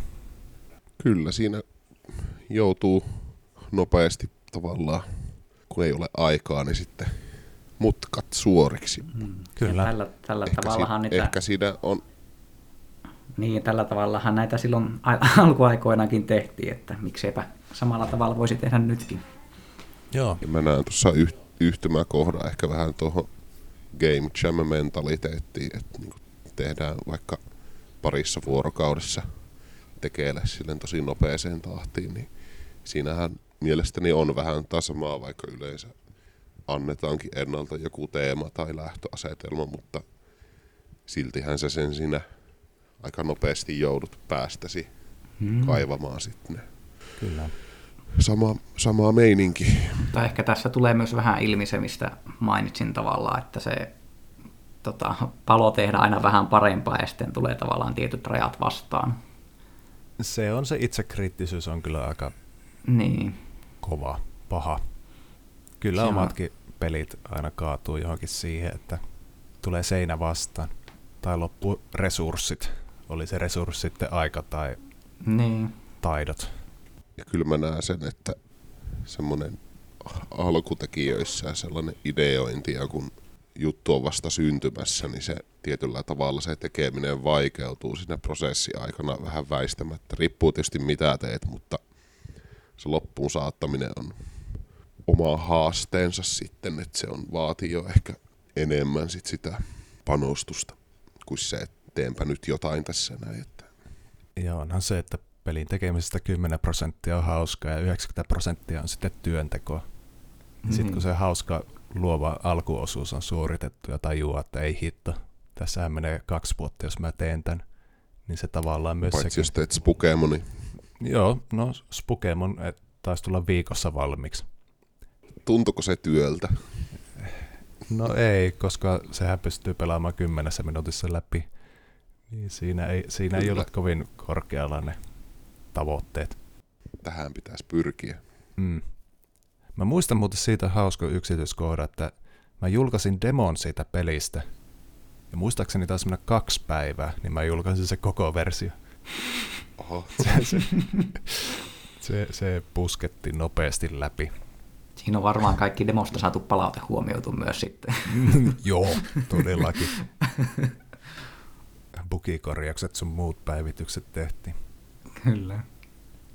Kyllä, siinä joutuu nopeasti tavallaan, kun ei ole aikaa, niin sitten mutkat suoriksi. Mm. Kyllä. Ja tällä, tällä Ehkä, tavallahan si- niitä, ehkä siinä on, niin, tällä tavallahan näitä silloin [laughs] alkuaikoinakin tehtiin, että mikseipä samalla tavalla voisi tehdä nytkin. Joo. ja mä näen tuossa yh- yhtymäkohdan ehkä vähän tuohon game jam mentaliteettiin, että niinku tehdään vaikka parissa vuorokaudessa tekeele silleen tosi nopeeseen tahtiin, niin siinähän mielestäni on vähän tasamaa, vaikka yleensä annetaankin ennalta joku teema tai lähtöasetelma, mutta siltihän sä sen siinä aika nopeasti joudut päästäsi Hmm. kaivamaan sitten ne. Kyllä. Sama, sama meininki. Mutta ehkä tässä tulee myös vähän ilmi se, mistä mainitsin tavallaan, että se tota, palo tehdä aina vähän parempaa ja sitten tulee tavallaan tietyt rajat vastaan. Se on se itsekriittisyys on kyllä aika Niin, kova, paha. Kyllä Se on- omatkin pelit aina kaatuu johonkin siihen, että tulee seinä vastaan. Tai loppu resurssit. Oli se resurssi sitten aika tai niin. taidot. Ja kyllä mä näen sen, että semmoinen alkutekijöissä ja sellainen ideointi ja kun juttu on vasta syntymässä, niin se tietyllä tavalla se tekeminen vaikeutuu siinä prosessin aikana vähän väistämättä. Riippuu tietysti mitä teet, mutta se loppuun saattaminen on oma haasteensa sitten, että se on vaatii jo ehkä enemmän sit sitä panostusta kuin se, että teenpä nyt jotain tässä näin. Että Ja onhan se, että pelin tekemisestä 10 prosenttia on hauskaa ja 90 prosenttia on sitten työntekoa. Sitten Niin. kun se hauska luova alkuosuus on suoritettu ja tajuaa, että ei hitto, tässähän menee kaksi vuotta, jos mä teen tämän, niin se tavallaan myös paitsi sekin. jos teet Spokemoni, Joo, no Spokemon et, taisi tulla viikossa valmiiksi. tuntuko se työltä? No ei, koska sehän pystyy pelaamaan kymmenessä minuutissa läpi. Niin siinä ei, siinä ei ollut kovin korkealla ne tavoitteet. Tähän pitäisi pyrkiä. Mm. Mä muistan muuten siitä hauska yksityiskohda, että mä julkaisin demon siitä pelistä. Ja muistaakseni taisi mennä kaksi päivää, niin mä julkaisin se koko versio. Oho, [laughs] Se, se, se, se pusketti nopeasti läpi. Siinä on varmaan kaikki demosta saatu palaute huomioitu myös sitten. [laughs] Joo, todellakin. [laughs] Bugikorjaukset sun muut päivitykset tehtiin. Kyllä.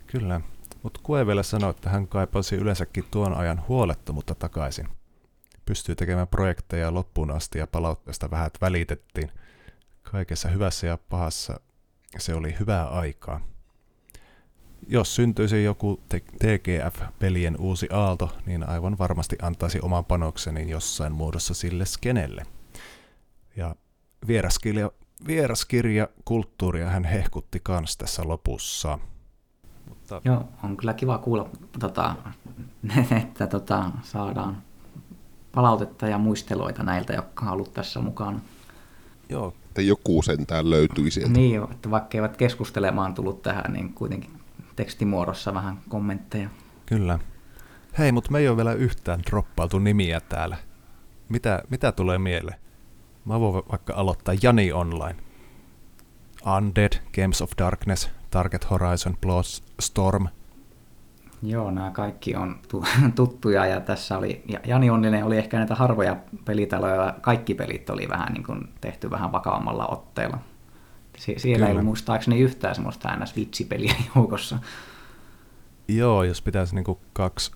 Kyllä, mutta Kue vielä sanoi, että hän kaipasi yleensäkin tuon ajan huolettomuutta takaisin. Pystyy tekemään projekteja loppuun asti ja palautteesta vähät välitettiin. Kaikessa hyvässä ja pahassa se oli hyvää aikaa. Jos syntyisi joku TGF-pelien uusi aalto, niin aivan varmasti antaisi oman panokseni jossain muodossa sille skenelle. Ja vieraskirja, vieraskirja kulttuuria hän hehkutti kans tässä lopussa. Mutta Joo, on kyllä kiva kuulla, tota, [laughs] että tota, saadaan palautetta ja muisteloita näiltä, jotka on ollut tässä mukana. joo, että joku sentään löytyi sieltä. Niin, että vaikka eivät keskustelemaan tullut tähän, niin kuitenkin tekstimuodossa vähän kommentteja. kyllä. Hei, mutta me ei ole vielä yhtään droppailtu nimiä täällä. Mitä, mitä tulee mieleen? Mä voin vaikka aloittaa Jani Online. Undead, Games of Darkness, Target Horizon, Blood Storm. Joo, nämä kaikki on tu- [laughs] tuttuja ja tässä oli, ja Jani Onninen oli ehkä näitä harvoja pelitaloja, kaikki pelit oli vähän niin kuin tehty vähän vakavammalla otteella. Sie- siellä Kyllä. ei muistaakseni yhtään semmoista NS-vitsipeliä [laughs] joukossa. Joo, jos pitäisi niinku kaksi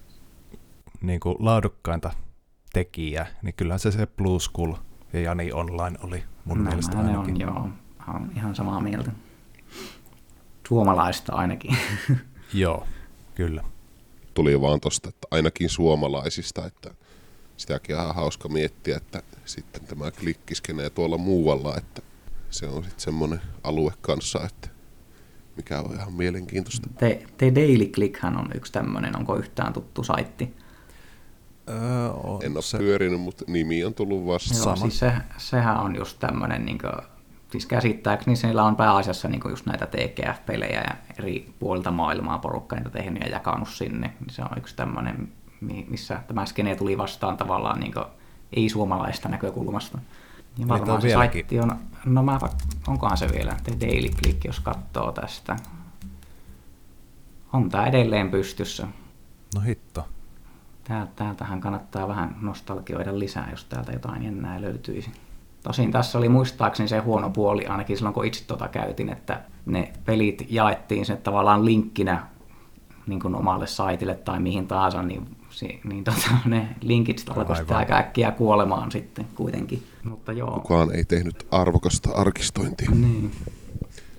niinku laadukkainta tekijää, niin kyllä se se Blue Skull ja Jani Online oli mun Nämä mielestä ainakin. on, joo, on ihan samaa mieltä. Suomalaista ainakin. [laughs] Joo, kyllä. Tuli vaan tosta, että ainakin suomalaisista, että sitäkin on ihan hauska miettiä, että sitten tämä klikkiskenee tuolla muualla, että se on sitten semmoinen alue kanssa, että mikä on ihan mielenkiintoista. The, The Daily Clickhän on yksi tämmöinen, onko yhtään tuttu saitti? Öö, on En ole se, pyörinyt, mutta nimi on tullut vastaan. Joo, siis se, sehän on just tämmöinen, niin kuin, siis käsittääkseni siellä on pääasiassa niin just näitä TGF-pelejä ja eri puolilta maailmaa porukka niitä tehnyt ja jakanut sinne. Niin se on yksi tämmöinen, mi- missä tämä skene tuli vastaan tavallaan niin ei-suomalaista näkökulmasta. Ja Eli varmaan se vieläkin. saitti on, no mä, onkohan se vielä, The Daily Click, jos katsoo tästä. On tämä edelleen pystyssä. no hitto. Tää- Täältähän kannattaa vähän nostalgioida lisää, jos täältä jotain jännää löytyisi. Tosin tässä oli muistaakseni se huono puoli, ainakin silloin kun itse tota käytin, että ne pelit jaettiin sen tavallaan linkkinä niin kuin omalle saitille tai mihin tahansa, niin, niin tota, ne linkit sitten alkoi sitten aika äkkiä kuolemaan sitten kuitenkin. Mutta joo. Kukaan ei tehnyt arvokasta arkistointia. Niin.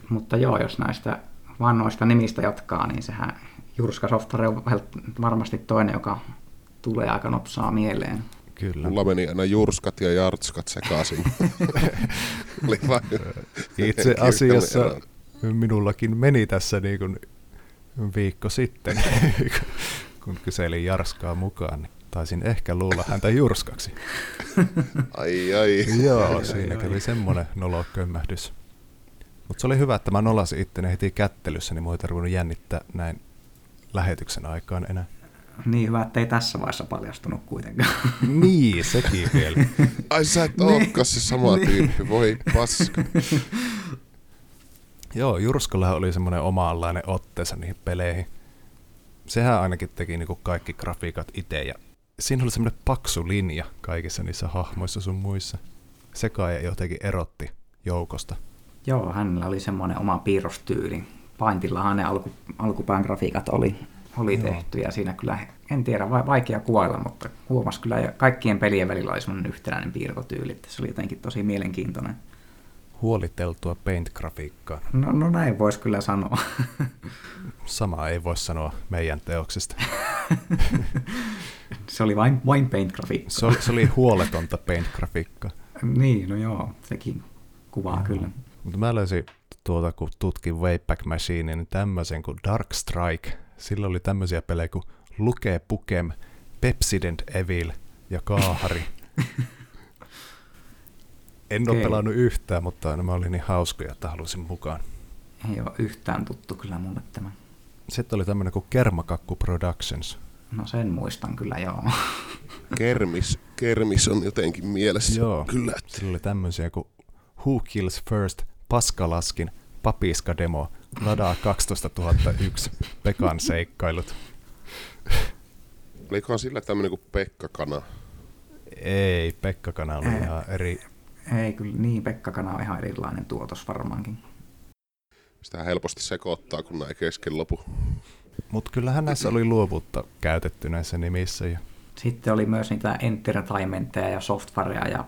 Mutta joo, jos näistä vanhoista nimistä jatkaa, niin sehän Jurska Software on varmasti toinen, joka tulee aika nopsaa mieleen. Kyllä. Mulla meni aina jurskat ja jartskat sekaisin. [laughs] Itse asiassa minullakin meni tässä niin kuin viikko sitten, [laughs] kun kyselin Jarskaa mukaan, niin taisin ehkä luulla häntä Jurskaksi. Ai ai. Joo, siinä kävi semmoinen nolokömmähdys. Mutta se oli hyvä, että mä nolasin itteni heti kättelyssä, niin mua ei tarvinnut jännittää näin lähetyksen aikaan enää. Niin hyvä, että ei tässä vaiheessa paljastunut kuitenkaan. [laughs] Niin, sekin vielä. Ai sä et [laughs] olekaan se sama tyyppi, voi paska. Joo, Jurskollahan oli semmoinen omaanlainen otteensa niihin peleihin. Sehän ainakin teki niinku kaikki grafiikat itse ja siinä oli semmoinen paksu linja kaikissa niissä hahmoissa sun muissa. Se kai jotenkin erotti joukosta. joo, hänellä oli semmoinen oma piirrostyyli. Paintillahan ne alku, alkupään grafiikat oli, oli Joo. tehty ja siinä kyllä, en tiedä, vai- vaikea kuvailla, mutta huomasi kyllä ja kaikkien pelien välillä oli semmoinen yhtenäinen piirtotyyli, että se oli jotenkin tosi mielenkiintoinen. Huoliteltua paint-grafiikkaa. No, no näin voisi kyllä sanoa. [laughs] Samaa ei voi sanoa meidän teoksesta. [laughs] se oli vain, vain paint-grafiikka. Se oli, se oli huoletonta paint-grafiikkaa. Niin, no joo, sekin kuvaa joo. kyllä. Mutta mä löysin tuota, kun tutkin Wayback Machine, niin tämmöisen kuin Dark Strike. Sillä oli tämmöisiä pelejä kuin Luke Pukem, Pepsident Evil ja Kaahari. en ole Okei. pelannut yhtään, mutta nämä oli niin hauskoja, että halusin mukaan. Ei ole yhtään tuttu kyllä mulle tämä. Sitten oli tämmöinen kuin Kermakakku Productions. No sen muistan kyllä, joo. [laughs] Kermis, kermis on jotenkin mielessä. Joo, Kyllä. sillä oli tämmöisiä kuin Who Kills First, Paskalaskin, Papiska Demo, Ladaa 12001, Pekan seikkailut. Olikohan sillä tämmöinen kuin Pekka Kana? Ei, Pekka-kana oli Ei. ihan eri. Ei kyllä, niin Pekka Kana on ihan erilainen tuotos varmaankin. Sitä helposti sekoittaa, kun näin kesken lopu. Mutta kyllähän näissä oli luovuutta käytetty näissä nimissä. Ja, Sitten oli myös niitä entertainmentteja ja softwarea ja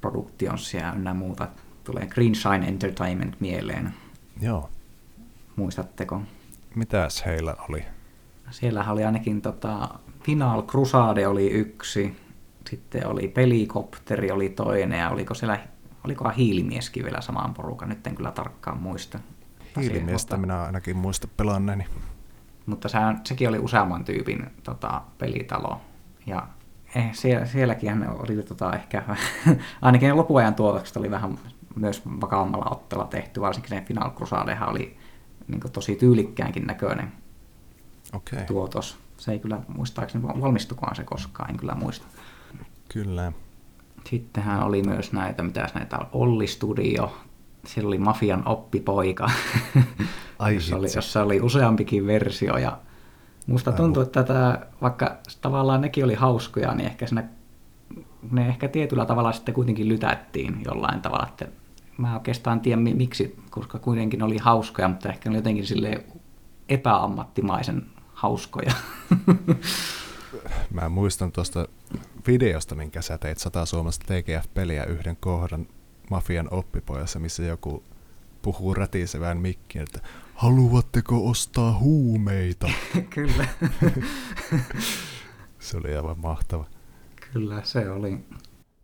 productionsia ynnä muuta. Tulee Green Shine Entertainment mieleen. joo, Muistatteko? mitäs heillä oli? Siellähän oli ainakin tota, Final Crusade oli yksi, sitten oli Pelikopteri oli toinen ja oliko siellä, olikohan Hiilimieskin vielä samaan porukan, nyt en kyllä tarkkaan muista. Hiilimiestä Mutta- minä ainakin muista pelanneeni. Mutta sehän, sekin oli useamman tyypin tota, pelitalo. Ja eh, siellä, sielläkin ne oli tota, ehkä, [laughs] ainakin ne lopuajan tuotokset oli vähän myös vakaammalla otteella tehty, varsinkin se Final Crusadehan oli niin tosi tyylikkäänkin näköinen okay. tuotos. Se ei kyllä muistaakseni, valmistukohan se koskaan, en kyllä muista. kyllä. Sittenhän oli myös näitä, mitä näitä oli, Olli Studio, siellä oli Mafian oppipoika, [laughs] Ai jossa, oli, jossa oli useampikin versio. Ja musta tuntuu, että tämä, vaikka tavallaan nekin oli hauskoja, niin ehkä siinä, ne ehkä tietyllä tavalla sitten kuitenkin lytättiin jollain tavalla, että mä oikeastaan tiedä miksi, koska kuitenkin oli hauskoja, mutta ehkä oli jotenkin sille epäammattimaisen hauskoja. [laughs] Mä muistan tuosta videosta, minkä sä teit 100 suomasta TGF-peliä yhden kohdan Mafian oppipojassa, missä joku puhuu rätisevään mikkiin, että haluatteko ostaa huumeita? [laughs] Kyllä. [laughs] se oli aivan mahtava. Kyllä, se oli.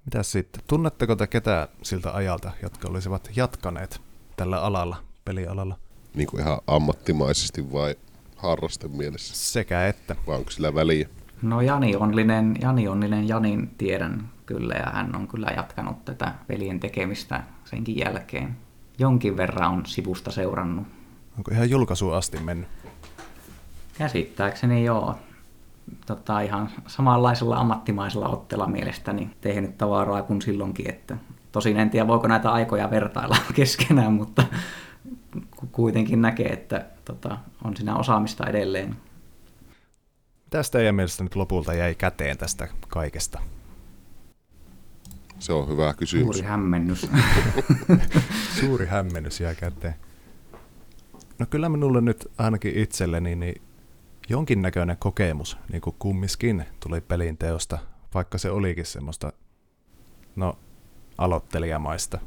Mitä sitten? Tunnetteko te ketään siltä ajalta, jotka olisivat jatkaneet tällä alalla, pelialalla? Niin kuin ihan ammattimaisesti vai harrasten mielessä? Sekä että. Vai onko sillä väliä? No Jani Onninen, Jani Onninen, Janin tiedän kyllä ja hän on kyllä jatkanut tätä veljen tekemistä senkin jälkeen. Jonkin verran on sivusta seurannut. Onko ihan julkaisuun asti mennyt? Käsittääkseni joo. Tota, ihan samanlaisella ammattimaisella otteella mielestäni tehnyt tavaraa kuin silloinkin. Että tosin en tiedä, voiko näitä aikoja vertailla [laughs] keskenään, mutta kuitenkin näkee, että tota, on siinä osaamista edelleen. Tästä teidän mielestä nyt lopulta jäi käteen tästä kaikesta? Se on hyvä kysymys. Suuri hämmennys. [laughs] Suuri hämmennys jää käteen. No kyllä minulle nyt ainakin itselleni niin jonkinnäköinen kokemus, niin kuin kummiskin tuli pelin teosta, vaikka se olikin semmoista, no, aloittelijamaista.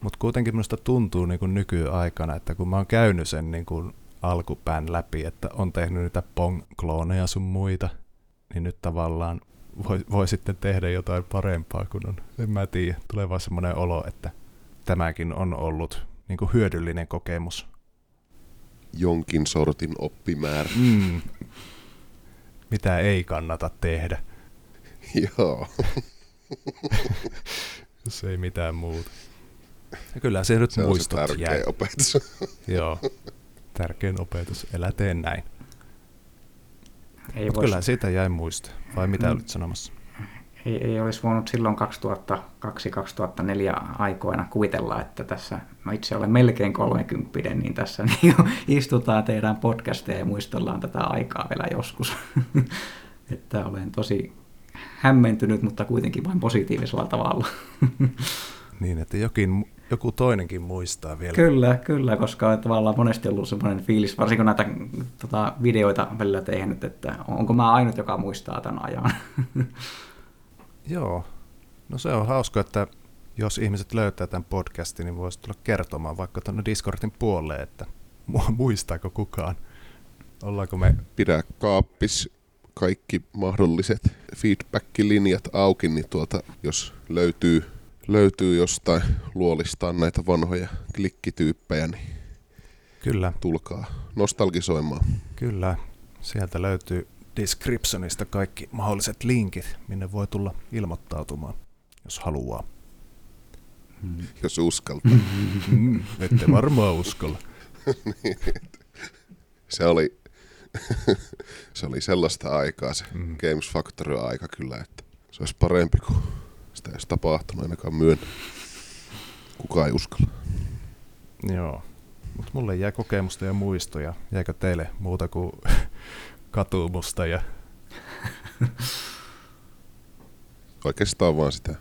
Mutta kuitenkin minusta tuntuu niin kuin nykyaikana, että kun mä oon käynyt sen niin kuin alkupään läpi, että on tehnyt niitä pong-klooneja sun muita, niin nyt tavallaan voi, voi sitten tehdä jotain parempaa, kun on, en mä tiedä, tulee vaan semmoinen olo, että tämäkin on ollut niin kuin hyödyllinen kokemus. Jonkin sortin oppimäärä. Mm. Mitä ei kannata tehdä. [laughs] Joo. [laughs] Jos ei mitään muuta. Ja kyllä se nyt se muistot on se tärkeä jäi. opetus. [laughs] Joo, tärkein opetus. Elä tee näin. Ei vois, kyllä siitä jäi muista. Vai mitä Mm. olit sanomassa? Ei, ei olisi voinut silloin 2002-2004 aikoina kuvitella, että tässä, no itse olen melkein 30, niin tässä [laughs] niin istutaan, tehdään podcasteja ja muistellaan tätä aikaa vielä joskus. [laughs] että olen tosi hämmentynyt, mutta kuitenkin vain positiivisella tavalla. [laughs] Niin, että jokin, joku toinenkin muistaa vielä. Kyllä, kyllä, koska on tavallaan monesti ollut semmoinen fiilis, varsinkin näitä tota, videoita välillä tehnyt, että onko mä ainut, joka muistaa tämän ajan. Joo. No se on hauska, että jos ihmiset löytää tämän podcastin, niin voisi tulla kertomaan vaikka tuonne Discordin puolelle, että mu- muistaako kukaan. Ollaanko me... Pidä kaappis kaikki mahdolliset feedback-linjat auki, niin tuota, jos löytyy, löytyy jostain luolistaan näitä vanhoja klikkityyppejä, niin Kyllä, tulkaa nostalgisoimaan. kyllä. Sieltä löytyy descriptionista kaikki mahdolliset linkit, minne voi tulla ilmoittautumaan, jos haluaa. jos uskaltaa. Mm, ette varmaan uskalla. [laughs] Se oli, [laughs] se oli sellaista aikaa se Mm. Games Factory-aika kyllä, että se olisi parempi kuin sitä ei olisi tapahtunut ainakaan myönnä. Kukaan ei uskalla. Joo. Mutta mulle jäi kokemusta ja muistoja. Jäikö teille muuta kuin katumusta ja [laughs] Oikeastaan vaan sitä.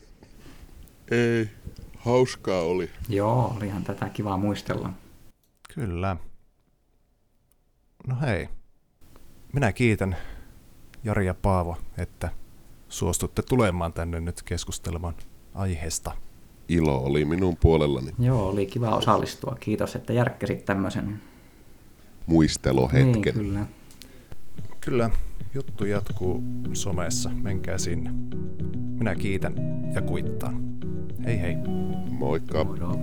[laughs] ei, hauskaa oli. Joo, olihan tätä kiva muistella. Kyllä. No hei. Minä kiitän Jari ja Paavo, että suostutte tulemaan tänne nyt keskustelemaan aiheesta. Ilo oli minun puolellani. Joo, oli kiva osallistua. Kiitos, että järkkäsit tämmöisen. Muistelohetken. Niin, kyllä. Kyllä, juttu jatkuu somessa. Menkää sinne. Minä kiitän ja kuittaan. Hei hei. Moikka. Moro.